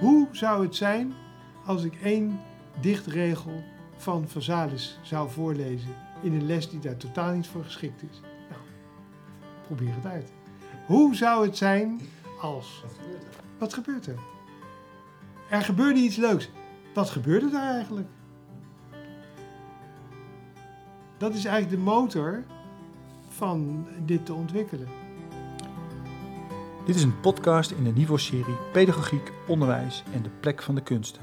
Hoe zou het zijn als ik één dichtregel van Vazalis zou voorlezen in een les die daar totaal niet voor geschikt is? Nou, probeer het uit. Hoe zou het zijn als... Wat gebeurt er? Er gebeurde iets leuks. Wat gebeurde daar eigenlijk? Dat is eigenlijk de motor van dit te ontwikkelen. Dit is een podcast in de Niveau-serie Pedagogiek, Onderwijs en de plek van de kunsten.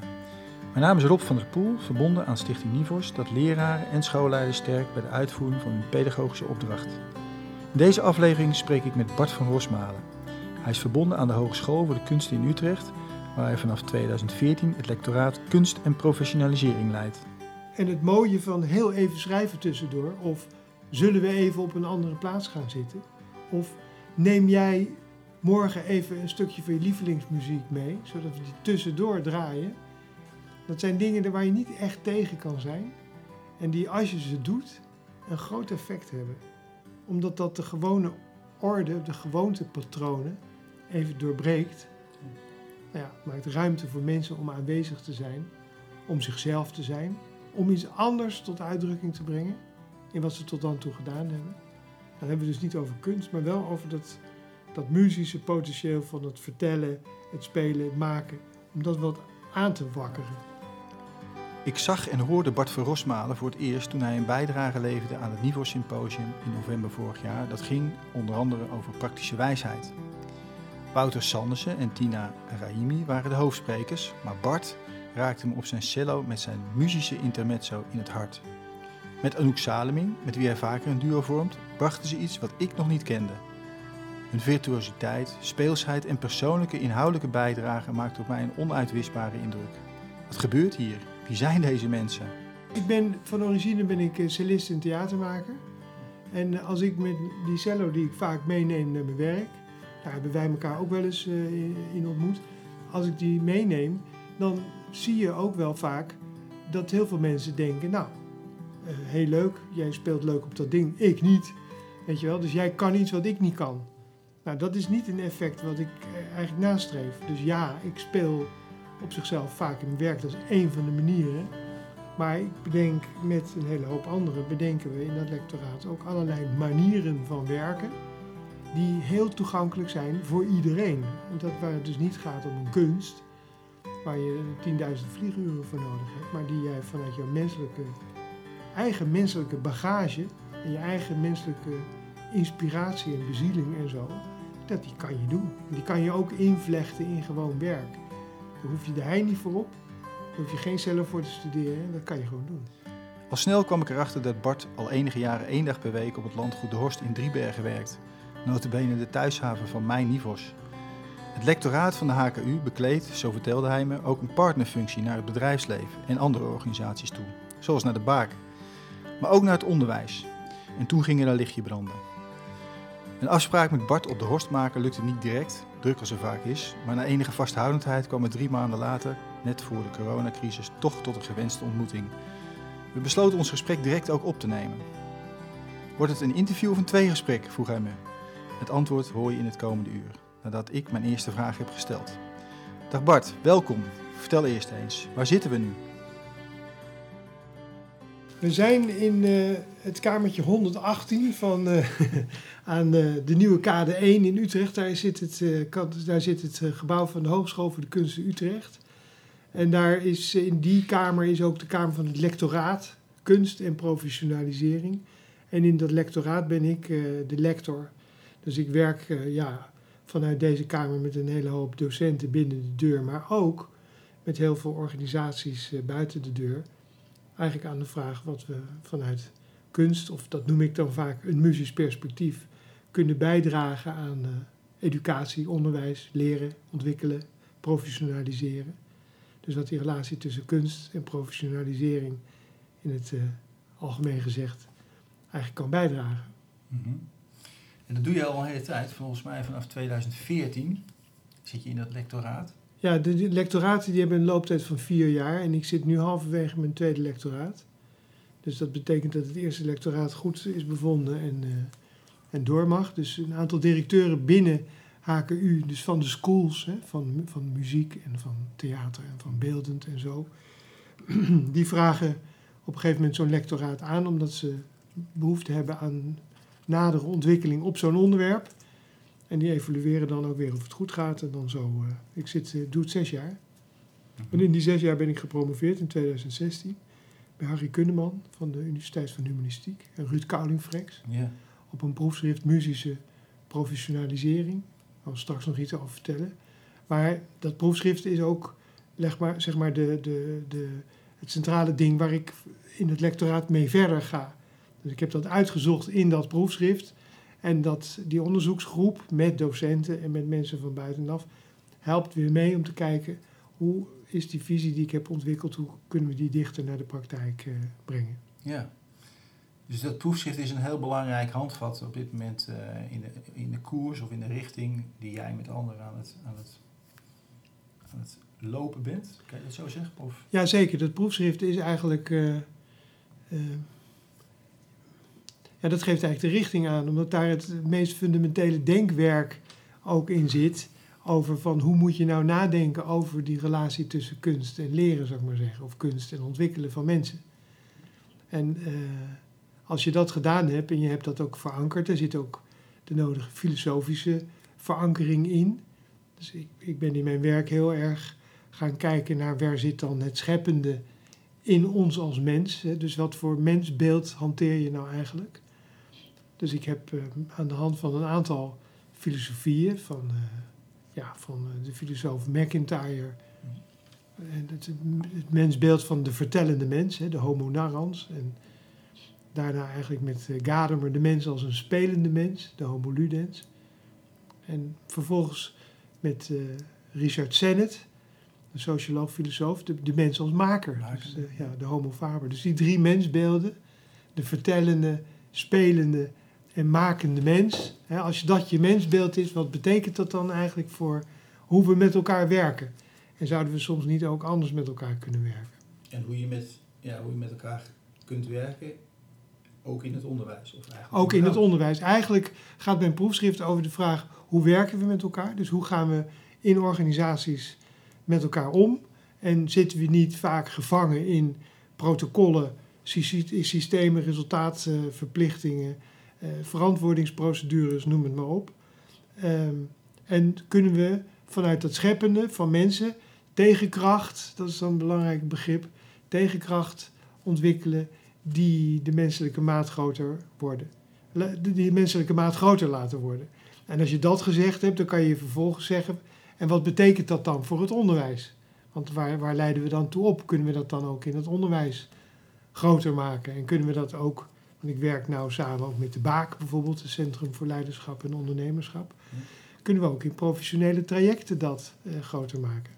Mijn naam is Rob van der Poel, verbonden aan Stichting Nivos, dat leraren en schoolleiders sterkt bij de uitvoering van hun pedagogische opdracht. In deze aflevering spreek ik met Bart van Rosmalen. Hij is verbonden aan de Hogeschool voor de Kunsten in Utrecht, waar hij vanaf 2014 het lectoraat Kunst en Professionalisering leidt. En het mooie van heel even schrijven tussendoor, of zullen we even op een andere plaats gaan zitten, of neem jij morgen even een stukje van je lievelingsmuziek mee, zodat we die tussendoor draaien. Dat zijn dingen waar je niet echt tegen kan zijn en die als je ze doet een groot effect hebben. Omdat dat de gewone orde, de gewoontepatronen even doorbreekt. Nou ja, maakt ruimte voor mensen om aanwezig te zijn, om zichzelf te zijn, om iets anders tot uitdrukking te brengen in wat ze tot dan toe gedaan hebben. Dan hebben we dus niet over kunst, maar wel over dat, dat muzische potentieel van het vertellen, het spelen, het maken, om dat wat aan te wakkeren. Ik zag en hoorde Bart van Rosmalen voor het eerst toen hij een bijdrage leverde aan het Niveau Symposium in november vorig jaar. Dat ging onder andere over praktische wijsheid. Wouter Sandersen en Tina Rahimi waren de hoofdsprekers, maar Bart raakte hem op zijn cello met zijn muzische intermezzo in het hart. Met Anouk Saleming, met wie hij vaker een duo vormt, brachten ze iets wat ik nog niet kende. Hun virtuositeit, speelsheid en persoonlijke inhoudelijke bijdrage maakten op mij een onuitwisbare indruk. Wat gebeurt hier? Wie zijn deze mensen? Ik ben van origine ben ik eh, cellist en theatermaker. En als ik met die cello die ik vaak meeneem naar mijn werk, daar hebben wij elkaar ook wel eens uh, in ontmoet. Als ik die meeneem, dan zie je ook wel vaak dat heel veel mensen denken, nou, heel leuk, jij speelt leuk op dat ding, ik niet. Weet je wel, dus jij kan iets wat ik niet kan. Nou, dat is niet een effect wat ik eigenlijk nastreef. Dus ja, ik speel op zichzelf vaak in mijn werk, dat is één van de manieren. Maar ik bedenk met een hele hoop anderen, bedenken we in dat lectoraat ook allerlei manieren van werken die heel toegankelijk zijn voor iedereen. En dat waar het dus niet gaat om een kunst, waar je 10.000 vlieguren voor nodig hebt, maar die jij vanuit jouw menselijke, eigen menselijke bagage en je eigen menselijke inspiratie en bezieling en zo, dat die kan je doen. Die kan je ook invlechten in gewoon werk. Daar hoef je de hei niet voor op, daar hoef je geen cellen voor te studeren, dat kan je gewoon doen. Al snel kwam ik erachter dat Bart al enige jaren één dag per week op het landgoed De Horst in Driebergen werkt. Notabene de thuishaven van mijn Nivos. Het lectoraat van de HKU bekleedt, zo vertelde hij me, ook een partnerfunctie naar het bedrijfsleven en andere organisaties toe. Zoals naar de Baak. Maar ook naar het onderwijs. En toen ging er een lichtje branden. Een afspraak met Bart op de Horst maken lukte niet direct, druk als er vaak is, maar na enige vasthoudendheid kwam het drie maanden later, net voor de coronacrisis, toch tot een gewenste ontmoeting. We besloten ons gesprek direct ook op te nemen. Wordt het een interview of een tweegesprek? vroeg hij me. Het antwoord hoor je in het komende uur, nadat ik mijn eerste vraag heb gesteld. Dag Bart, welkom. Vertel eerst eens, waar zitten we nu? We zijn in uh, het kamertje 118 van, uh, aan uh, de nieuwe Kade 1 in Utrecht. Daar zit het, daar zit het gebouw van de Hogeschool voor de Kunsten Utrecht. En daar is, in die kamer is ook de kamer van het lectoraat Kunst en Professionalisering. En in dat lectoraat ben ik de lector. Dus ik werk ja, vanuit deze kamer met een hele hoop docenten binnen de deur, maar ook met heel veel organisaties buiten de deur eigenlijk aan de vraag wat we vanuit kunst, of dat noem ik dan vaak een muzisch perspectief, kunnen bijdragen aan uh, educatie, onderwijs, leren, ontwikkelen, professionaliseren. Dus wat die relatie tussen kunst en professionalisering in het uh, algemeen gezegd eigenlijk kan bijdragen. -hmm. En dat doe je al een hele tijd, volgens mij vanaf 2014 zit je in dat lectoraat. Ja, de lectoraten die hebben een looptijd van vier jaar en ik zit nu halverwege mijn tweede lectoraat. Dus dat betekent dat het eerste lectoraat goed is bevonden en, uh, en door mag. Dus een aantal directeuren binnen HKU, dus van de schools, hè, van, van muziek en van theater en van beeldend en zo. Die vragen op een gegeven moment zo'n lectoraat aan, omdat ze behoefte hebben aan nadere ontwikkeling op zo'n onderwerp. En die evalueren dan ook weer of het goed gaat. En dan zo, eh, ik zit, eh, doe het zes jaar. En in die zes jaar ben ik gepromoveerd in 2016 bij Harry Kunneman van de Universiteit van Humanistiek en Ruud Kouling-Frex Ja. op een proefschrift muzische professionalisering. Daar zal straks nog iets over vertellen. Maar dat proefschrift is ook leg maar, zeg maar de, de, de, het centrale ding waar ik in het lectoraat mee verder ga. Dus ik heb dat uitgezocht in dat proefschrift. En dat, die onderzoeksgroep met docenten en met mensen van buitenaf helpt weer mee om te kijken hoe is die visie die ik heb ontwikkeld, hoe kunnen we die dichter naar de praktijk eh, brengen. Ja. Dus dat proefschrift is een heel belangrijk handvat op dit moment eh, in, de, in de koers of in de richting die jij met anderen aan het, aan het, aan het lopen bent. Kan je dat zo zeggen? Of? Ja, zeker. Dat proefschrift is eigenlijk. eh, ja, dat geeft eigenlijk de richting aan, omdat daar het meest fundamentele denkwerk ook in zit. Over van hoe moet je nou nadenken over die relatie tussen kunst en leren, zou ik maar zeggen. Of kunst en ontwikkelen van mensen. En eh, als je dat gedaan hebt en je hebt dat ook verankerd, er zit ook de nodige filosofische verankering in. Dus ik, ik ben in mijn werk heel erg gaan kijken naar waar zit dan het scheppende in ons als mens. Dus wat voor mensbeeld hanteer je nou eigenlijk? Dus ik heb eh, aan de hand van een aantal filosofieën van, eh, ja, van eh, de filosoof McIntyre en het, het mensbeeld van de vertellende mens, hè, de homo narrans. En daarna eigenlijk met Gadamer de mens als een spelende mens, de homo ludens. En vervolgens met Richard Sennett, een socioloog, filosoof, de, de mens als maker. Maker, Dus, ja, de homo faber. Dus die drie mensbeelden, de vertellende, spelende en makende mens. Hè, als dat je mensbeeld is, wat betekent dat dan eigenlijk voor hoe we met elkaar werken? En zouden we soms niet ook anders met elkaar kunnen werken? En hoe je, met, ja, hoe je met elkaar kunt werken, ook in het onderwijs. Of eigenlijk Ook in het onderwijs. Eigenlijk gaat mijn proefschrift over de vraag hoe werken we met elkaar? Dus hoe gaan we in organisaties met elkaar om? En zitten we niet vaak gevangen in protocollen, sy- systemen, resultaatverplichtingen, verantwoordingsprocedures, noem het maar op. Ehm, en kunnen we vanuit dat scheppende van mensen tegenkracht, dat is dan een belangrijk begrip, tegenkracht ontwikkelen die de menselijke maat groter worden. Die menselijke maat groter laten worden. En als je dat gezegd hebt, dan kan je vervolgens zeggen, en wat betekent dat dan voor het onderwijs? Want waar, waar leiden we dan toe op? Kunnen we dat dan ook in het onderwijs groter maken? En kunnen we dat ook, want ik werk nou samen ook met de BAAK bijvoorbeeld, het Centrum voor Leiderschap en Ondernemerschap. Ja. Kunnen we ook in professionele trajecten dat eh, groter maken?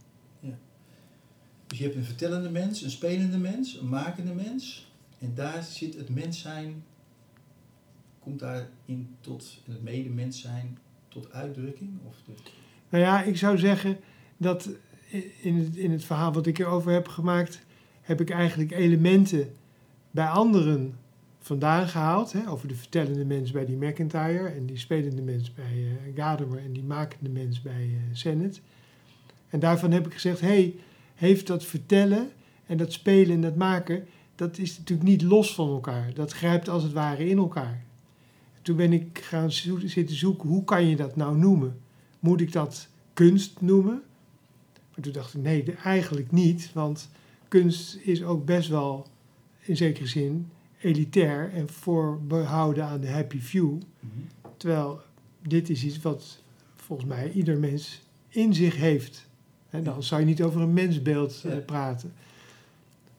Dus je hebt een vertellende mens, een spelende mens, een makende mens. En daar zit het mens zijn, komt daarin tot, en het medemens zijn, tot uitdrukking? Of de, Nou ja, ik zou zeggen dat in het, in het verhaal wat ik erover heb gemaakt, heb ik eigenlijk elementen bij anderen vandaan gehaald. Hè, over de vertellende mens bij die McIntyre en die spelende mens bij eh Gadamer en die makende mens bij eh Sennett. En daarvan heb ik gezegd, hey, heeft dat vertellen en dat spelen en dat maken, dat is natuurlijk niet los van elkaar. Dat grijpt als het ware in elkaar. Toen ben ik gaan zitten zoeken, hoe kan je dat nou noemen? Moet ik dat kunst noemen? Maar toen dacht ik, nee, eigenlijk niet. Want kunst is ook best wel in zekere zin elitair en voorbehouden aan de happy few. Terwijl dit is iets wat volgens mij ieder mens in zich heeft. En dan zou je niet over een mensbeeld eh, praten.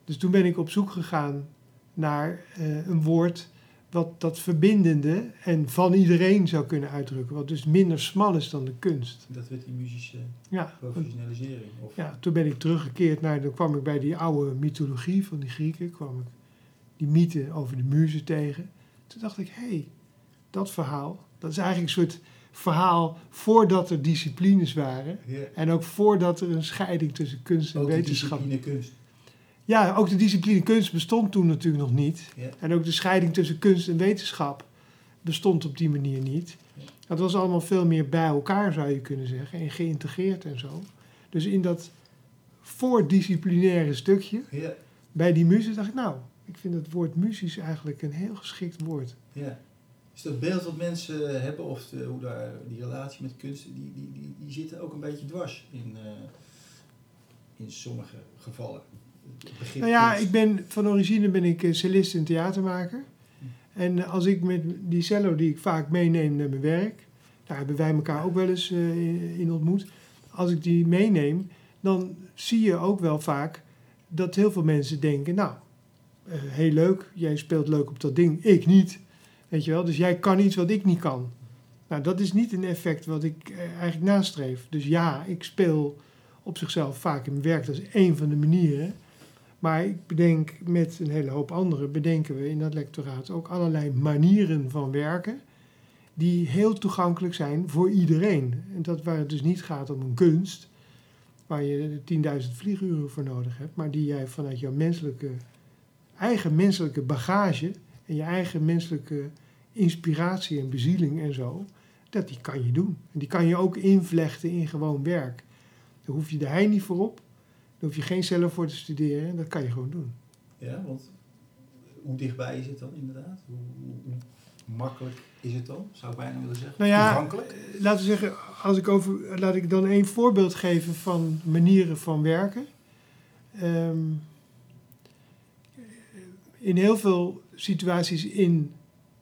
Dus toen ben ik op zoek gegaan naar eh, een woord wat dat verbindende en van iedereen zou kunnen uitdrukken. Wat dus minder smal is dan de kunst. Dat werd die muzische Ja, professionalisering. Of, ja, toen ben ik teruggekeerd naar, dan kwam ik bij die oude mythologie van die Grieken, kwam ik die mythe over de muzen tegen. Toen dacht ik, hé, hey, dat verhaal, dat is eigenlijk een soort verhaal voordat er disciplines waren. Ja, En ook voordat er een scheiding tussen kunst en ook de wetenschap. discipline kunst. Ja, ook de discipline kunst bestond toen natuurlijk nog niet. Ja. En ook de scheiding tussen kunst en wetenschap bestond op die manier niet. Dat was allemaal veel meer bij elkaar, zou je kunnen zeggen, en geïntegreerd en zo. Dus in dat voordisciplinaire stukje, bij die muziek, dacht ik, nou, ik vind het woord muzisch eigenlijk een heel geschikt woord. ja. Is dat beeld wat mensen hebben, of de, hoe daar, die relatie met kunst, die, die, die, die zitten ook een beetje dwars in, eh, in sommige gevallen. Nou ja, ik ben van origine ben ik eh, cellist en theatermaker. En als ik met die cello die ik vaak meeneem naar mijn werk, daar hebben wij elkaar ook wel eens eh, in- ontmoet. Als ik die meeneem, dan zie je ook wel vaak dat heel veel mensen denken, nou, eh, heel leuk, jij speelt leuk op dat ding, ik niet. Weet je wel, dus jij kan iets wat ik niet kan. Nou, dat is niet een effect wat ik eh, eigenlijk nastreef. Dus ja, ik speel op zichzelf vaak in mijn werk, dat is één van de manieren. Maar ik bedenk met een hele hoop anderen, bedenken we in dat lectoraat ook allerlei manieren van werken die heel toegankelijk zijn voor iedereen. En dat waar het dus niet gaat om een kunst, waar je 10.000 vlieguren voor nodig hebt, maar die jij vanuit jouw menselijke, eigen menselijke bagage en je eigen menselijke inspiratie en bezieling en zo, dat die kan je doen. En die kan je ook invlechten in gewoon werk. Daar hoef je de hei niet voor op. Daar hoef je geen cellen voor te studeren. Dat kan je gewoon doen. Ja, want hoe dichtbij is het dan inderdaad? Hoe, hoe, hoe makkelijk is het dan, zou ik bijna willen zeggen? Nou ja, eh, laten we zeggen, als ik over, laat ik dan één voorbeeld geven van manieren van werken. Ehm, in heel veel situaties in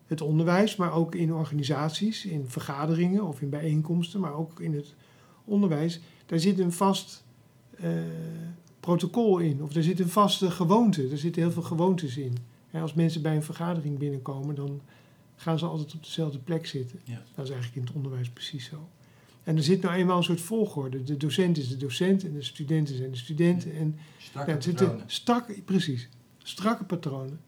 het onderwijs, maar ook in organisaties, in vergaderingen of in bijeenkomsten, maar ook in het onderwijs, daar zit een vast eh, protocol in, of er zit een vaste gewoonte. Er zitten heel veel gewoontes in. Als mensen bij een vergadering binnenkomen, dan gaan ze altijd op dezelfde plek zitten. Ja. Dat is eigenlijk in het onderwijs precies zo. En er zit nou eenmaal een soort volgorde. De docent is de docent en de studenten zijn de studenten. En Strakke het zitten strakke, precies, strakke patronen.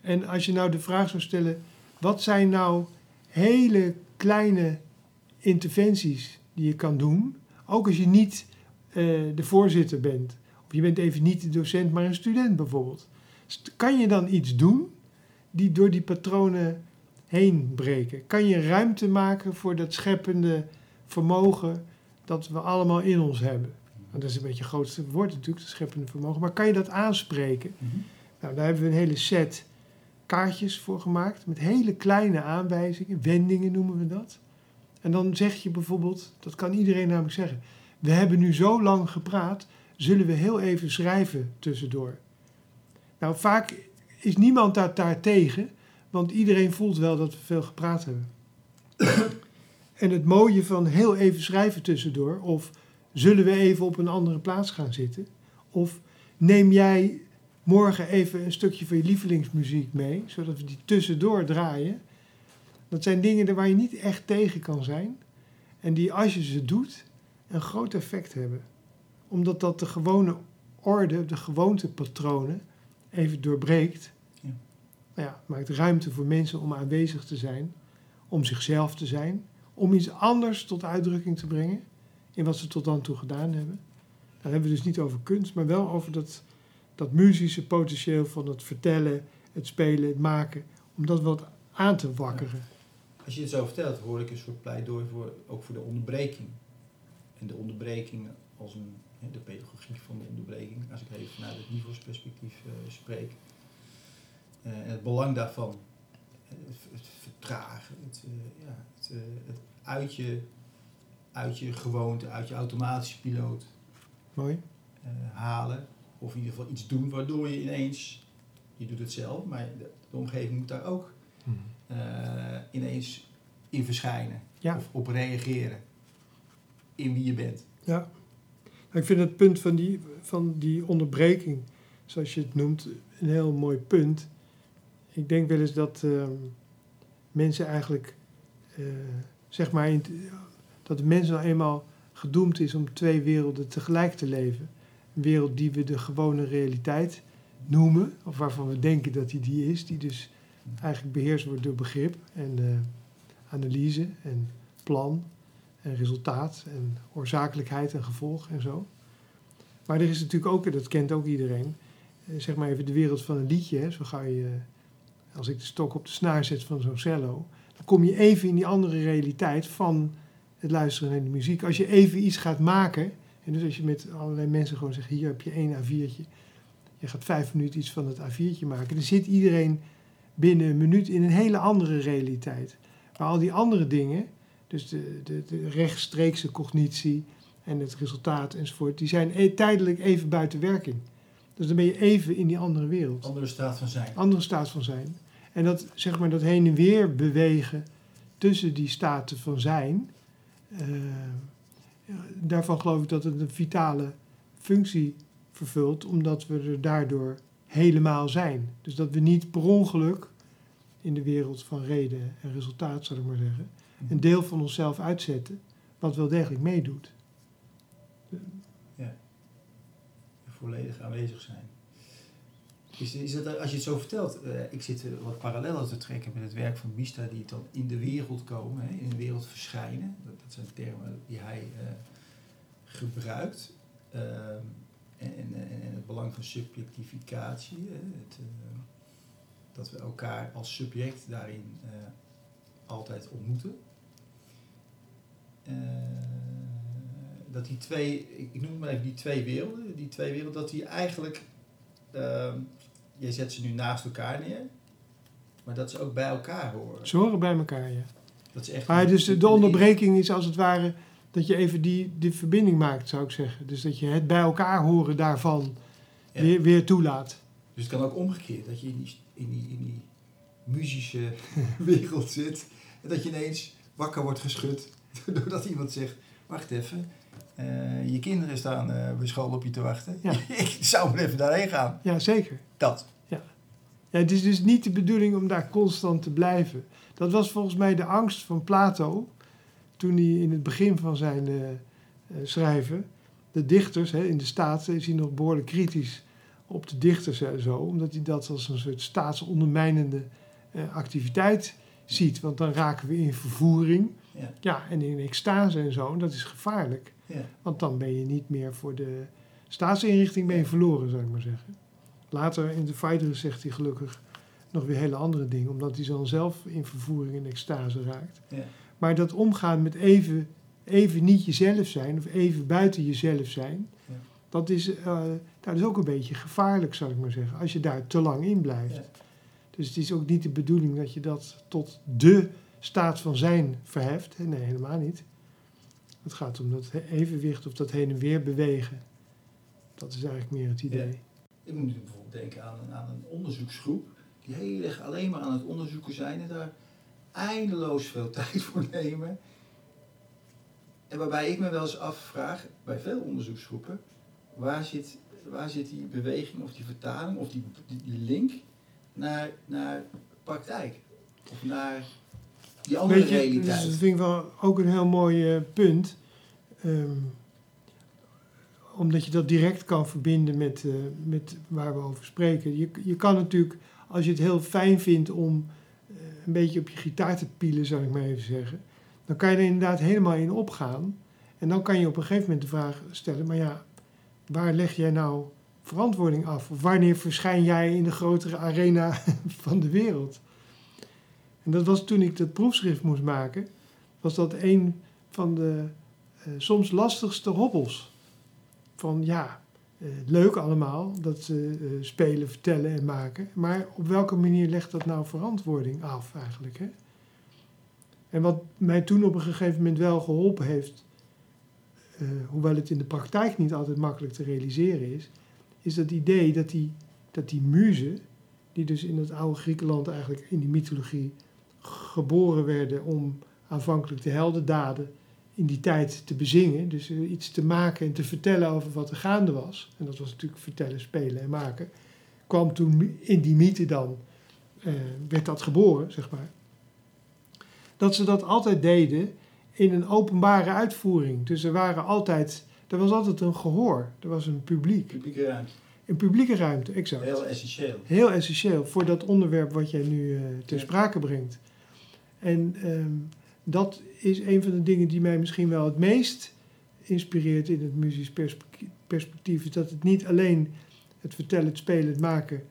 En als je nou de vraag zou stellen, wat zijn nou hele kleine interventies die je kan doen, ook als je niet eh, de voorzitter bent, of je bent even niet de docent, maar een student bijvoorbeeld. Kan je dan iets doen die door die patronen heen breken? Kan je ruimte maken voor dat scheppende vermogen dat we allemaal in ons hebben? Want dat is een beetje het grootste woord natuurlijk, het scheppende vermogen. Maar kan je dat aanspreken? Mhm. Nou, daar hebben we een hele set kaartjes voor gemaakt. Met hele kleine aanwijzingen. Wendingen noemen we dat. En dan zeg je bijvoorbeeld, dat kan iedereen namelijk zeggen. We hebben nu zo lang gepraat, zullen we heel even schrijven tussendoor. Nou, vaak is niemand daar, daar tegen, want iedereen voelt wel dat we veel gepraat hebben. en het mooie van heel even schrijven tussendoor, of zullen we even op een andere plaats gaan zitten, of neem jij morgen even een stukje van je lievelingsmuziek mee, zodat we die tussendoor draaien. Dat zijn dingen waar je niet echt tegen kan zijn. En die als je ze doet, een groot effect hebben. Omdat dat de gewone orde, de gewoontepatronen even doorbreekt. Ja. Nou ja, maakt ruimte voor mensen om aanwezig te zijn, om zichzelf te zijn, om iets anders tot uitdrukking te brengen in wat ze tot dan toe gedaan hebben. Dan hebben we dus niet over kunst, maar wel over dat, dat muzische potentieel van het vertellen, het spelen, het maken, om dat wat aan te wakkeren. Als je het zo vertelt, hoor ik een soort pleidooi voor, ook voor de onderbreking. En de onderbreking als een, de pedagogiek van de onderbreking, als ik even vanuit het niveausperspectief eh, spreek. Eh, en het belang daarvan, eh, het, vertragen, het, eh, ja, het, het uit, je, uit je gewoonte, uit je automatische piloot Mooi. eh, halen. Of in ieder geval iets doen waardoor je ineens, je doet het zelf, maar de, de omgeving moet daar ook eh, ineens in verschijnen. Ja. Of op reageren. In wie je bent. Ja. Nou, Ik vind het punt van die, van die onderbreking, zoals je het noemt, een heel mooi punt. Ik denk wel eens dat ehm, mensen eigenlijk, eh, zeg maar, in dat de mens nou eenmaal gedoemd is om twee werelden tegelijk te leven. Een wereld die we de gewone realiteit noemen, of waarvan we denken dat die die is, die dus eigenlijk beheerst wordt door begrip en eh, analyse en plan en resultaat en oorzakelijkheid en gevolg en zo. Maar er is natuurlijk ook, en dat kent ook iedereen, eh, zeg maar even de wereld van een liedje. Hè. Zo ga je als ik de stok op de snaar zet van zo'n cello, dan kom je even in die andere realiteit van het luisteren naar de muziek. Als je even iets gaat maken, en dus als je met allerlei mensen gewoon zegt, hier heb je één A4'tje, je gaat vijf minuten iets van het A4'tje maken, dan zit iedereen binnen een minuut in een hele andere realiteit. Maar al die andere dingen, dus de, de, de rechtstreekse cognitie en het resultaat enzovoort, die zijn e- tijdelijk even buiten werking. Dus dan ben je even in die andere wereld. Andere staat van zijn. Andere staat van zijn. En dat, zeg maar, dat heen en weer bewegen tussen die staten van zijn, daarvan geloof ik dat het een vitale functie vervult, omdat we er daardoor helemaal zijn. Dus dat we niet per ongeluk in de wereld van reden en resultaat, zal ik maar zeggen, een deel van onszelf uitzetten, wat wel degelijk meedoet. Volledig aanwezig zijn. Is, is dat, als je het zo vertelt, eh, ik zit er wat parallellen te trekken met het werk van Bista, die dan in de wereld komen, hè, in de wereld verschijnen. Dat, dat zijn termen die hij eh, gebruikt. Ehm, en, en, het belang van subjectificatie. Het, eh, dat we elkaar als subject daarin altijd ontmoeten. Dat die twee, ik ik noem maar even die twee werelden, die twee werelden, dat die eigenlijk, ehm je zet ze nu naast elkaar neer, maar dat ze ook bij elkaar horen. Ze horen bij elkaar, ja. Dat is echt Maar een- dus de, onderbreking is als het ware dat je even die, die verbinding maakt, zou ik zeggen. Dus dat je het bij elkaar horen daarvan Ja. weer, weer toelaat. Dus het kan ook omgekeerd, dat je in die, in die, in die muzische wereld zit en dat je ineens wakker wordt geschud doordat iemand zegt, wacht even, eh, je kinderen staan eh, bij school op je te wachten. Ja. ik zou maar even daarheen gaan. Ja, zeker. Dat. Ja, het is dus niet de bedoeling om daar constant te blijven. Dat was volgens mij de angst van Plato toen hij in het begin van zijn eh, schrijven, de dichters, hè, in de staat is hij nog behoorlijk kritisch op de dichters en zo, omdat hij dat als een soort staatsondermijnende activiteit ziet. Want dan raken we in vervoering Ja. ja, en in extase en zo, en dat is gevaarlijk. Ja. Want dan ben je niet meer voor de staatsinrichting ben je verloren, zou ik maar zeggen. Later in de Phaedrus zegt hij gelukkig nog weer hele andere dingen, omdat hij dan zelf in vervoering en extase raakt. Ja. Maar dat omgaan met even, even niet jezelf zijn of even buiten jezelf zijn, Ja. dat, is, eh, dat is ook een beetje gevaarlijk, zou ik maar zeggen, als je daar te lang in blijft. Ja. Dus het is ook niet de bedoeling dat je dat tot de staat van zijn verheft. Nee, helemaal niet. Het gaat om dat evenwicht of dat heen en weer bewegen. Dat is eigenlijk meer het idee. Ik moet nu bijvoorbeeld denken aan, een- aan een onderzoeksgroep die heel erg alleen maar aan het onderzoeken zijn en daar eindeloos veel tijd voor nemen. En waarbij ik me wel eens afvraag, bij veel onderzoeksgroepen, waar zit, waar zit die beweging of die vertaling of die, die, die link naar, naar praktijk? Of naar die andere Weet je, dus realiteit? dat vind ik wel ook een heel mooi eh, punt. Ehm, omdat je dat direct kan verbinden met, eh, met waar we over spreken. Je, je kan natuurlijk, als je het heel fijn vindt om eh, een beetje op je gitaar te pielen, zou ik maar even zeggen. Dan kan je er inderdaad helemaal in opgaan. En dan kan je op een gegeven moment de vraag stellen, maar ja, waar leg jij nou verantwoording af? Of wanneer verschijn jij in de grotere arena van de wereld? En dat was toen ik dat proefschrift moest maken, was dat een van de eh, soms lastigste hobbels. Van ja, eh, leuk allemaal, dat eh, eh, spelen, vertellen en maken. Maar op welke manier legt dat nou verantwoording af eigenlijk? Hè? En wat mij toen op een gegeven moment wel geholpen heeft, hoewel het in de praktijk niet altijd makkelijk te realiseren is, is dat idee dat die, dat die die dus in het oude Griekenland eigenlijk in die mythologie geboren werden om aanvankelijk de heldendaden in die tijd te bezingen. Dus eh, iets te maken en te vertellen over wat er gaande was. En dat was natuurlijk vertellen, spelen en maken. Kwam toen in die mythe dan, eh, werd dat geboren, zeg maar. Dat ze dat altijd deden in een openbare uitvoering. Dus er waren altijd, er was altijd een gehoor. Er was een publiek. Publieke ruimte. Een publieke ruimte, exact. Heel essentieel. Heel essentieel voor dat onderwerp wat jij nu eh, ter Ja. sprake brengt. En ehm, dat is een van de dingen die mij misschien wel het meest inspireert in het muzisch perspe- perspectief. Is dat het niet alleen het vertellen, het spelen, het maken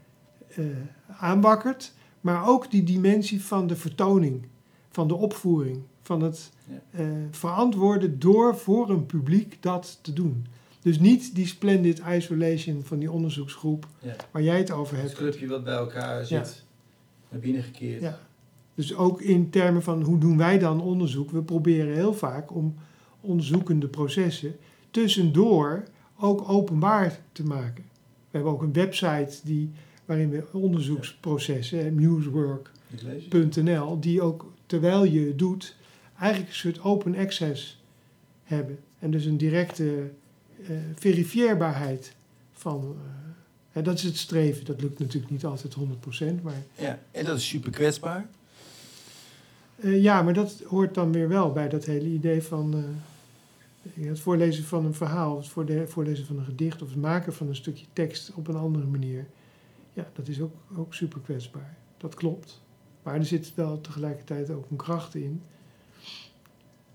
eh, aanwakkert, Maar ook die dimensie van de vertoning, van de opvoering, van het eh, verantwoorden door voor een publiek dat te doen. Dus niet die splendid isolation van die onderzoeksgroep Ja. waar jij het over Het hebt. clubje wat bij elkaar zit, naar binnen gekeerd. Ja. Dus ook in termen van hoe doen wij dan onderzoek? We proberen heel vaak om onderzoekende processen tussendoor ook openbaar te maken. We hebben ook een website die, waarin we onderzoeksprocessen, het. die ook terwijl je doet, eigenlijk een soort open access hebben. En dus een directe eh, verifieerbaarheid van. eh, dat is het streven. Dat lukt natuurlijk niet altijd 100%, maar Ja, en dat is super kwetsbaar. Eh, ja, maar dat hoort dan weer wel bij dat hele idee van eh, het voorlezen van een verhaal, het voorlezen van een gedicht of het maken van een stukje tekst op een andere manier. Ja, dat is ook, ook super kwetsbaar. Dat klopt. Maar er zit wel tegelijkertijd ook een kracht in,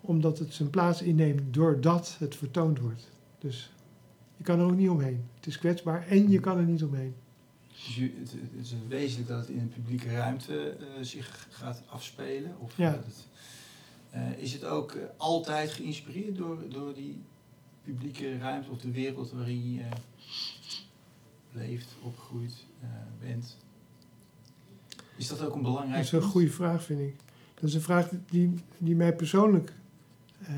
omdat het zijn plaats inneemt doordat het vertoond wordt. Dus je kan er ook niet omheen. Het is kwetsbaar en je kan er niet omheen. Dus je, het, het is wezenlijk dat het in een publieke ruimte eh, zich gaat afspelen. Of Ja. het, eh, is het ook eh, altijd geïnspireerd door, door die publieke ruimte of de wereld waarin je leeft, opgegroeid eh, bent? Is dat ook een belangrijk Dat is een goede vraag, vind ik. Dat is een vraag die, die mij persoonlijk eh,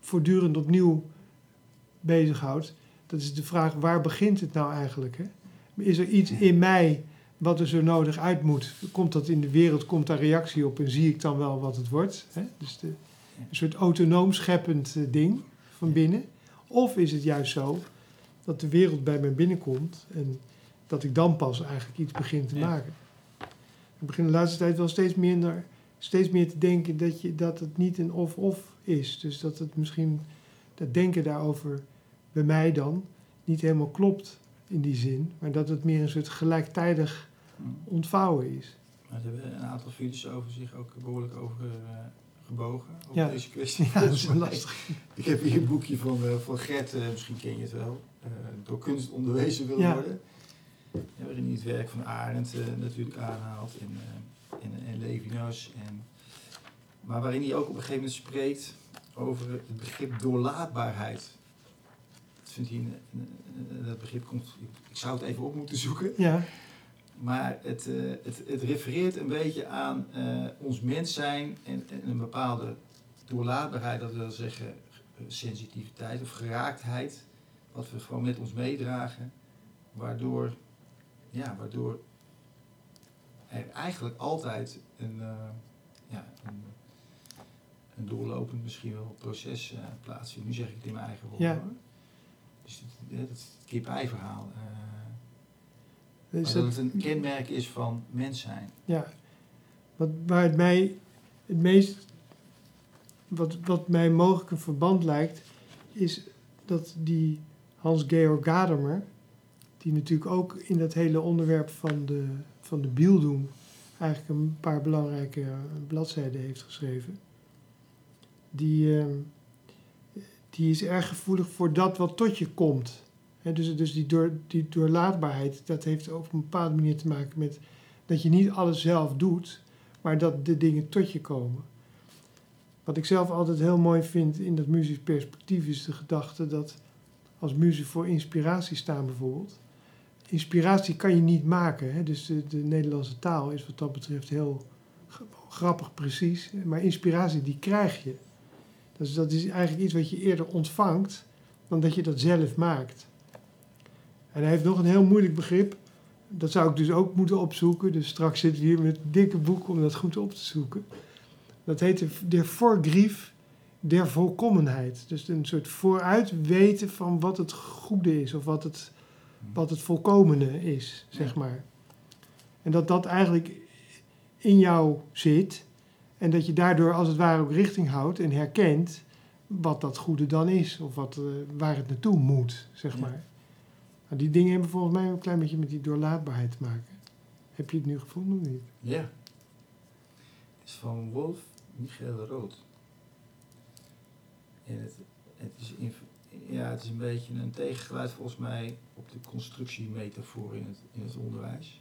voortdurend opnieuw bezighoudt. Dat is de vraag, waar begint het nou eigenlijk? Hè? Is er iets in mij wat er zo nodig uit moet? Komt dat in de wereld, komt daar reactie op en zie ik dan wel wat het wordt? Hè? Dus de, een soort autonoom scheppend eh, ding van binnen. Of is het juist zo dat de wereld bij mij binnenkomt en dat ik dan pas eigenlijk iets begin te maken? Ik begin de laatste tijd wel steeds minder, steeds meer te denken dat, je, dat het niet een of-of is. Dus dat het misschien, dat denken daarover bij mij dan, niet helemaal klopt in die zin. Maar dat het meer een soort gelijktijdig Hm. ontvouwen is. Maar hebben een aantal filosofen zich ook behoorlijk over eh, gebogen, over Ja. deze kwestie. Ja, dat is lastig. Ik heb hier een boekje van, eh, van Gert, eh, misschien ken je het wel, door kunst onderwezen wil Ja. worden. Ja, waarin hij het werk van Arendt natuurlijk aanhaalt en, en, en Levinas. En, maar waarin hij ook op een gegeven moment spreekt over het begrip doorlaatbaarheid. Een- een- dat begrip komt, ik zou het even op moeten zoeken. Ja, Maar het, eh, het, het refereert een beetje aan eh, ons mens zijn en, en een bepaalde doorlaatbaarheid, dat wil zeggen eh, sensitiviteit of geraaktheid, wat we gewoon met ons meedragen, waardoor, ja, waardoor er eigenlijk altijd een, ja, een, een doorlopend misschien wel proces plaatsvindt. Nu zeg ik het in mijn eigen woorden. Ja. Dus het kip-ei-verhaal. dus maar dat, dat het een kenmerk is van mens zijn. ja. Wat, waar het mij het meest, wat, wat mij mogelijk een verband lijkt, is dat die Hans-Georg Gadamer, die natuurlijk ook in dat hele onderwerp van de, van de Bildung eigenlijk een paar belangrijke bladzijden heeft geschreven, die, eh, die is erg gevoelig voor dat wat tot je komt. Dus dus die, door, die doorlaatbaarheid, dat heeft op een bepaalde manier te maken met dat je niet alles zelf doet, maar dat de dingen tot je komen. Wat ik zelf altijd heel mooi vind in dat muzisch perspectief is de gedachte dat als muziek voor inspiratie staan bijvoorbeeld. Inspiratie kan je niet maken. Hè? Dus de, de Nederlandse taal is wat dat betreft heel grappig precies. Maar inspiratie die krijg je. Dus dat is eigenlijk iets wat je eerder ontvangt dan dat je dat zelf maakt. En hij heeft nog een heel moeilijk begrip. Dat zou ik dus ook moeten opzoeken. Dus straks zit hij hier met een dikke boek om dat goed op te zoeken. Dat heet de, de voorgrief der volkomenheid. Dus een soort vooruit weten van wat het goede is. Of wat het, wat het volkomene is, zeg maar. En dat dat eigenlijk in jou zit. En dat je daardoor als het ware ook richting houdt en herkent wat dat goede dan is. Of wat, eh, waar het naartoe moet, zeg Ja. maar. Nou, die dingen hebben volgens mij een klein beetje met die doorlaatbaarheid te maken. Heb je het nu gevonden of niet? Ja. Het is van Wolf Michael Rood. En het, het, is in, ja, het is een beetje een tegengeluid volgens mij op de constructiemetafoor in het, in het onderwijs.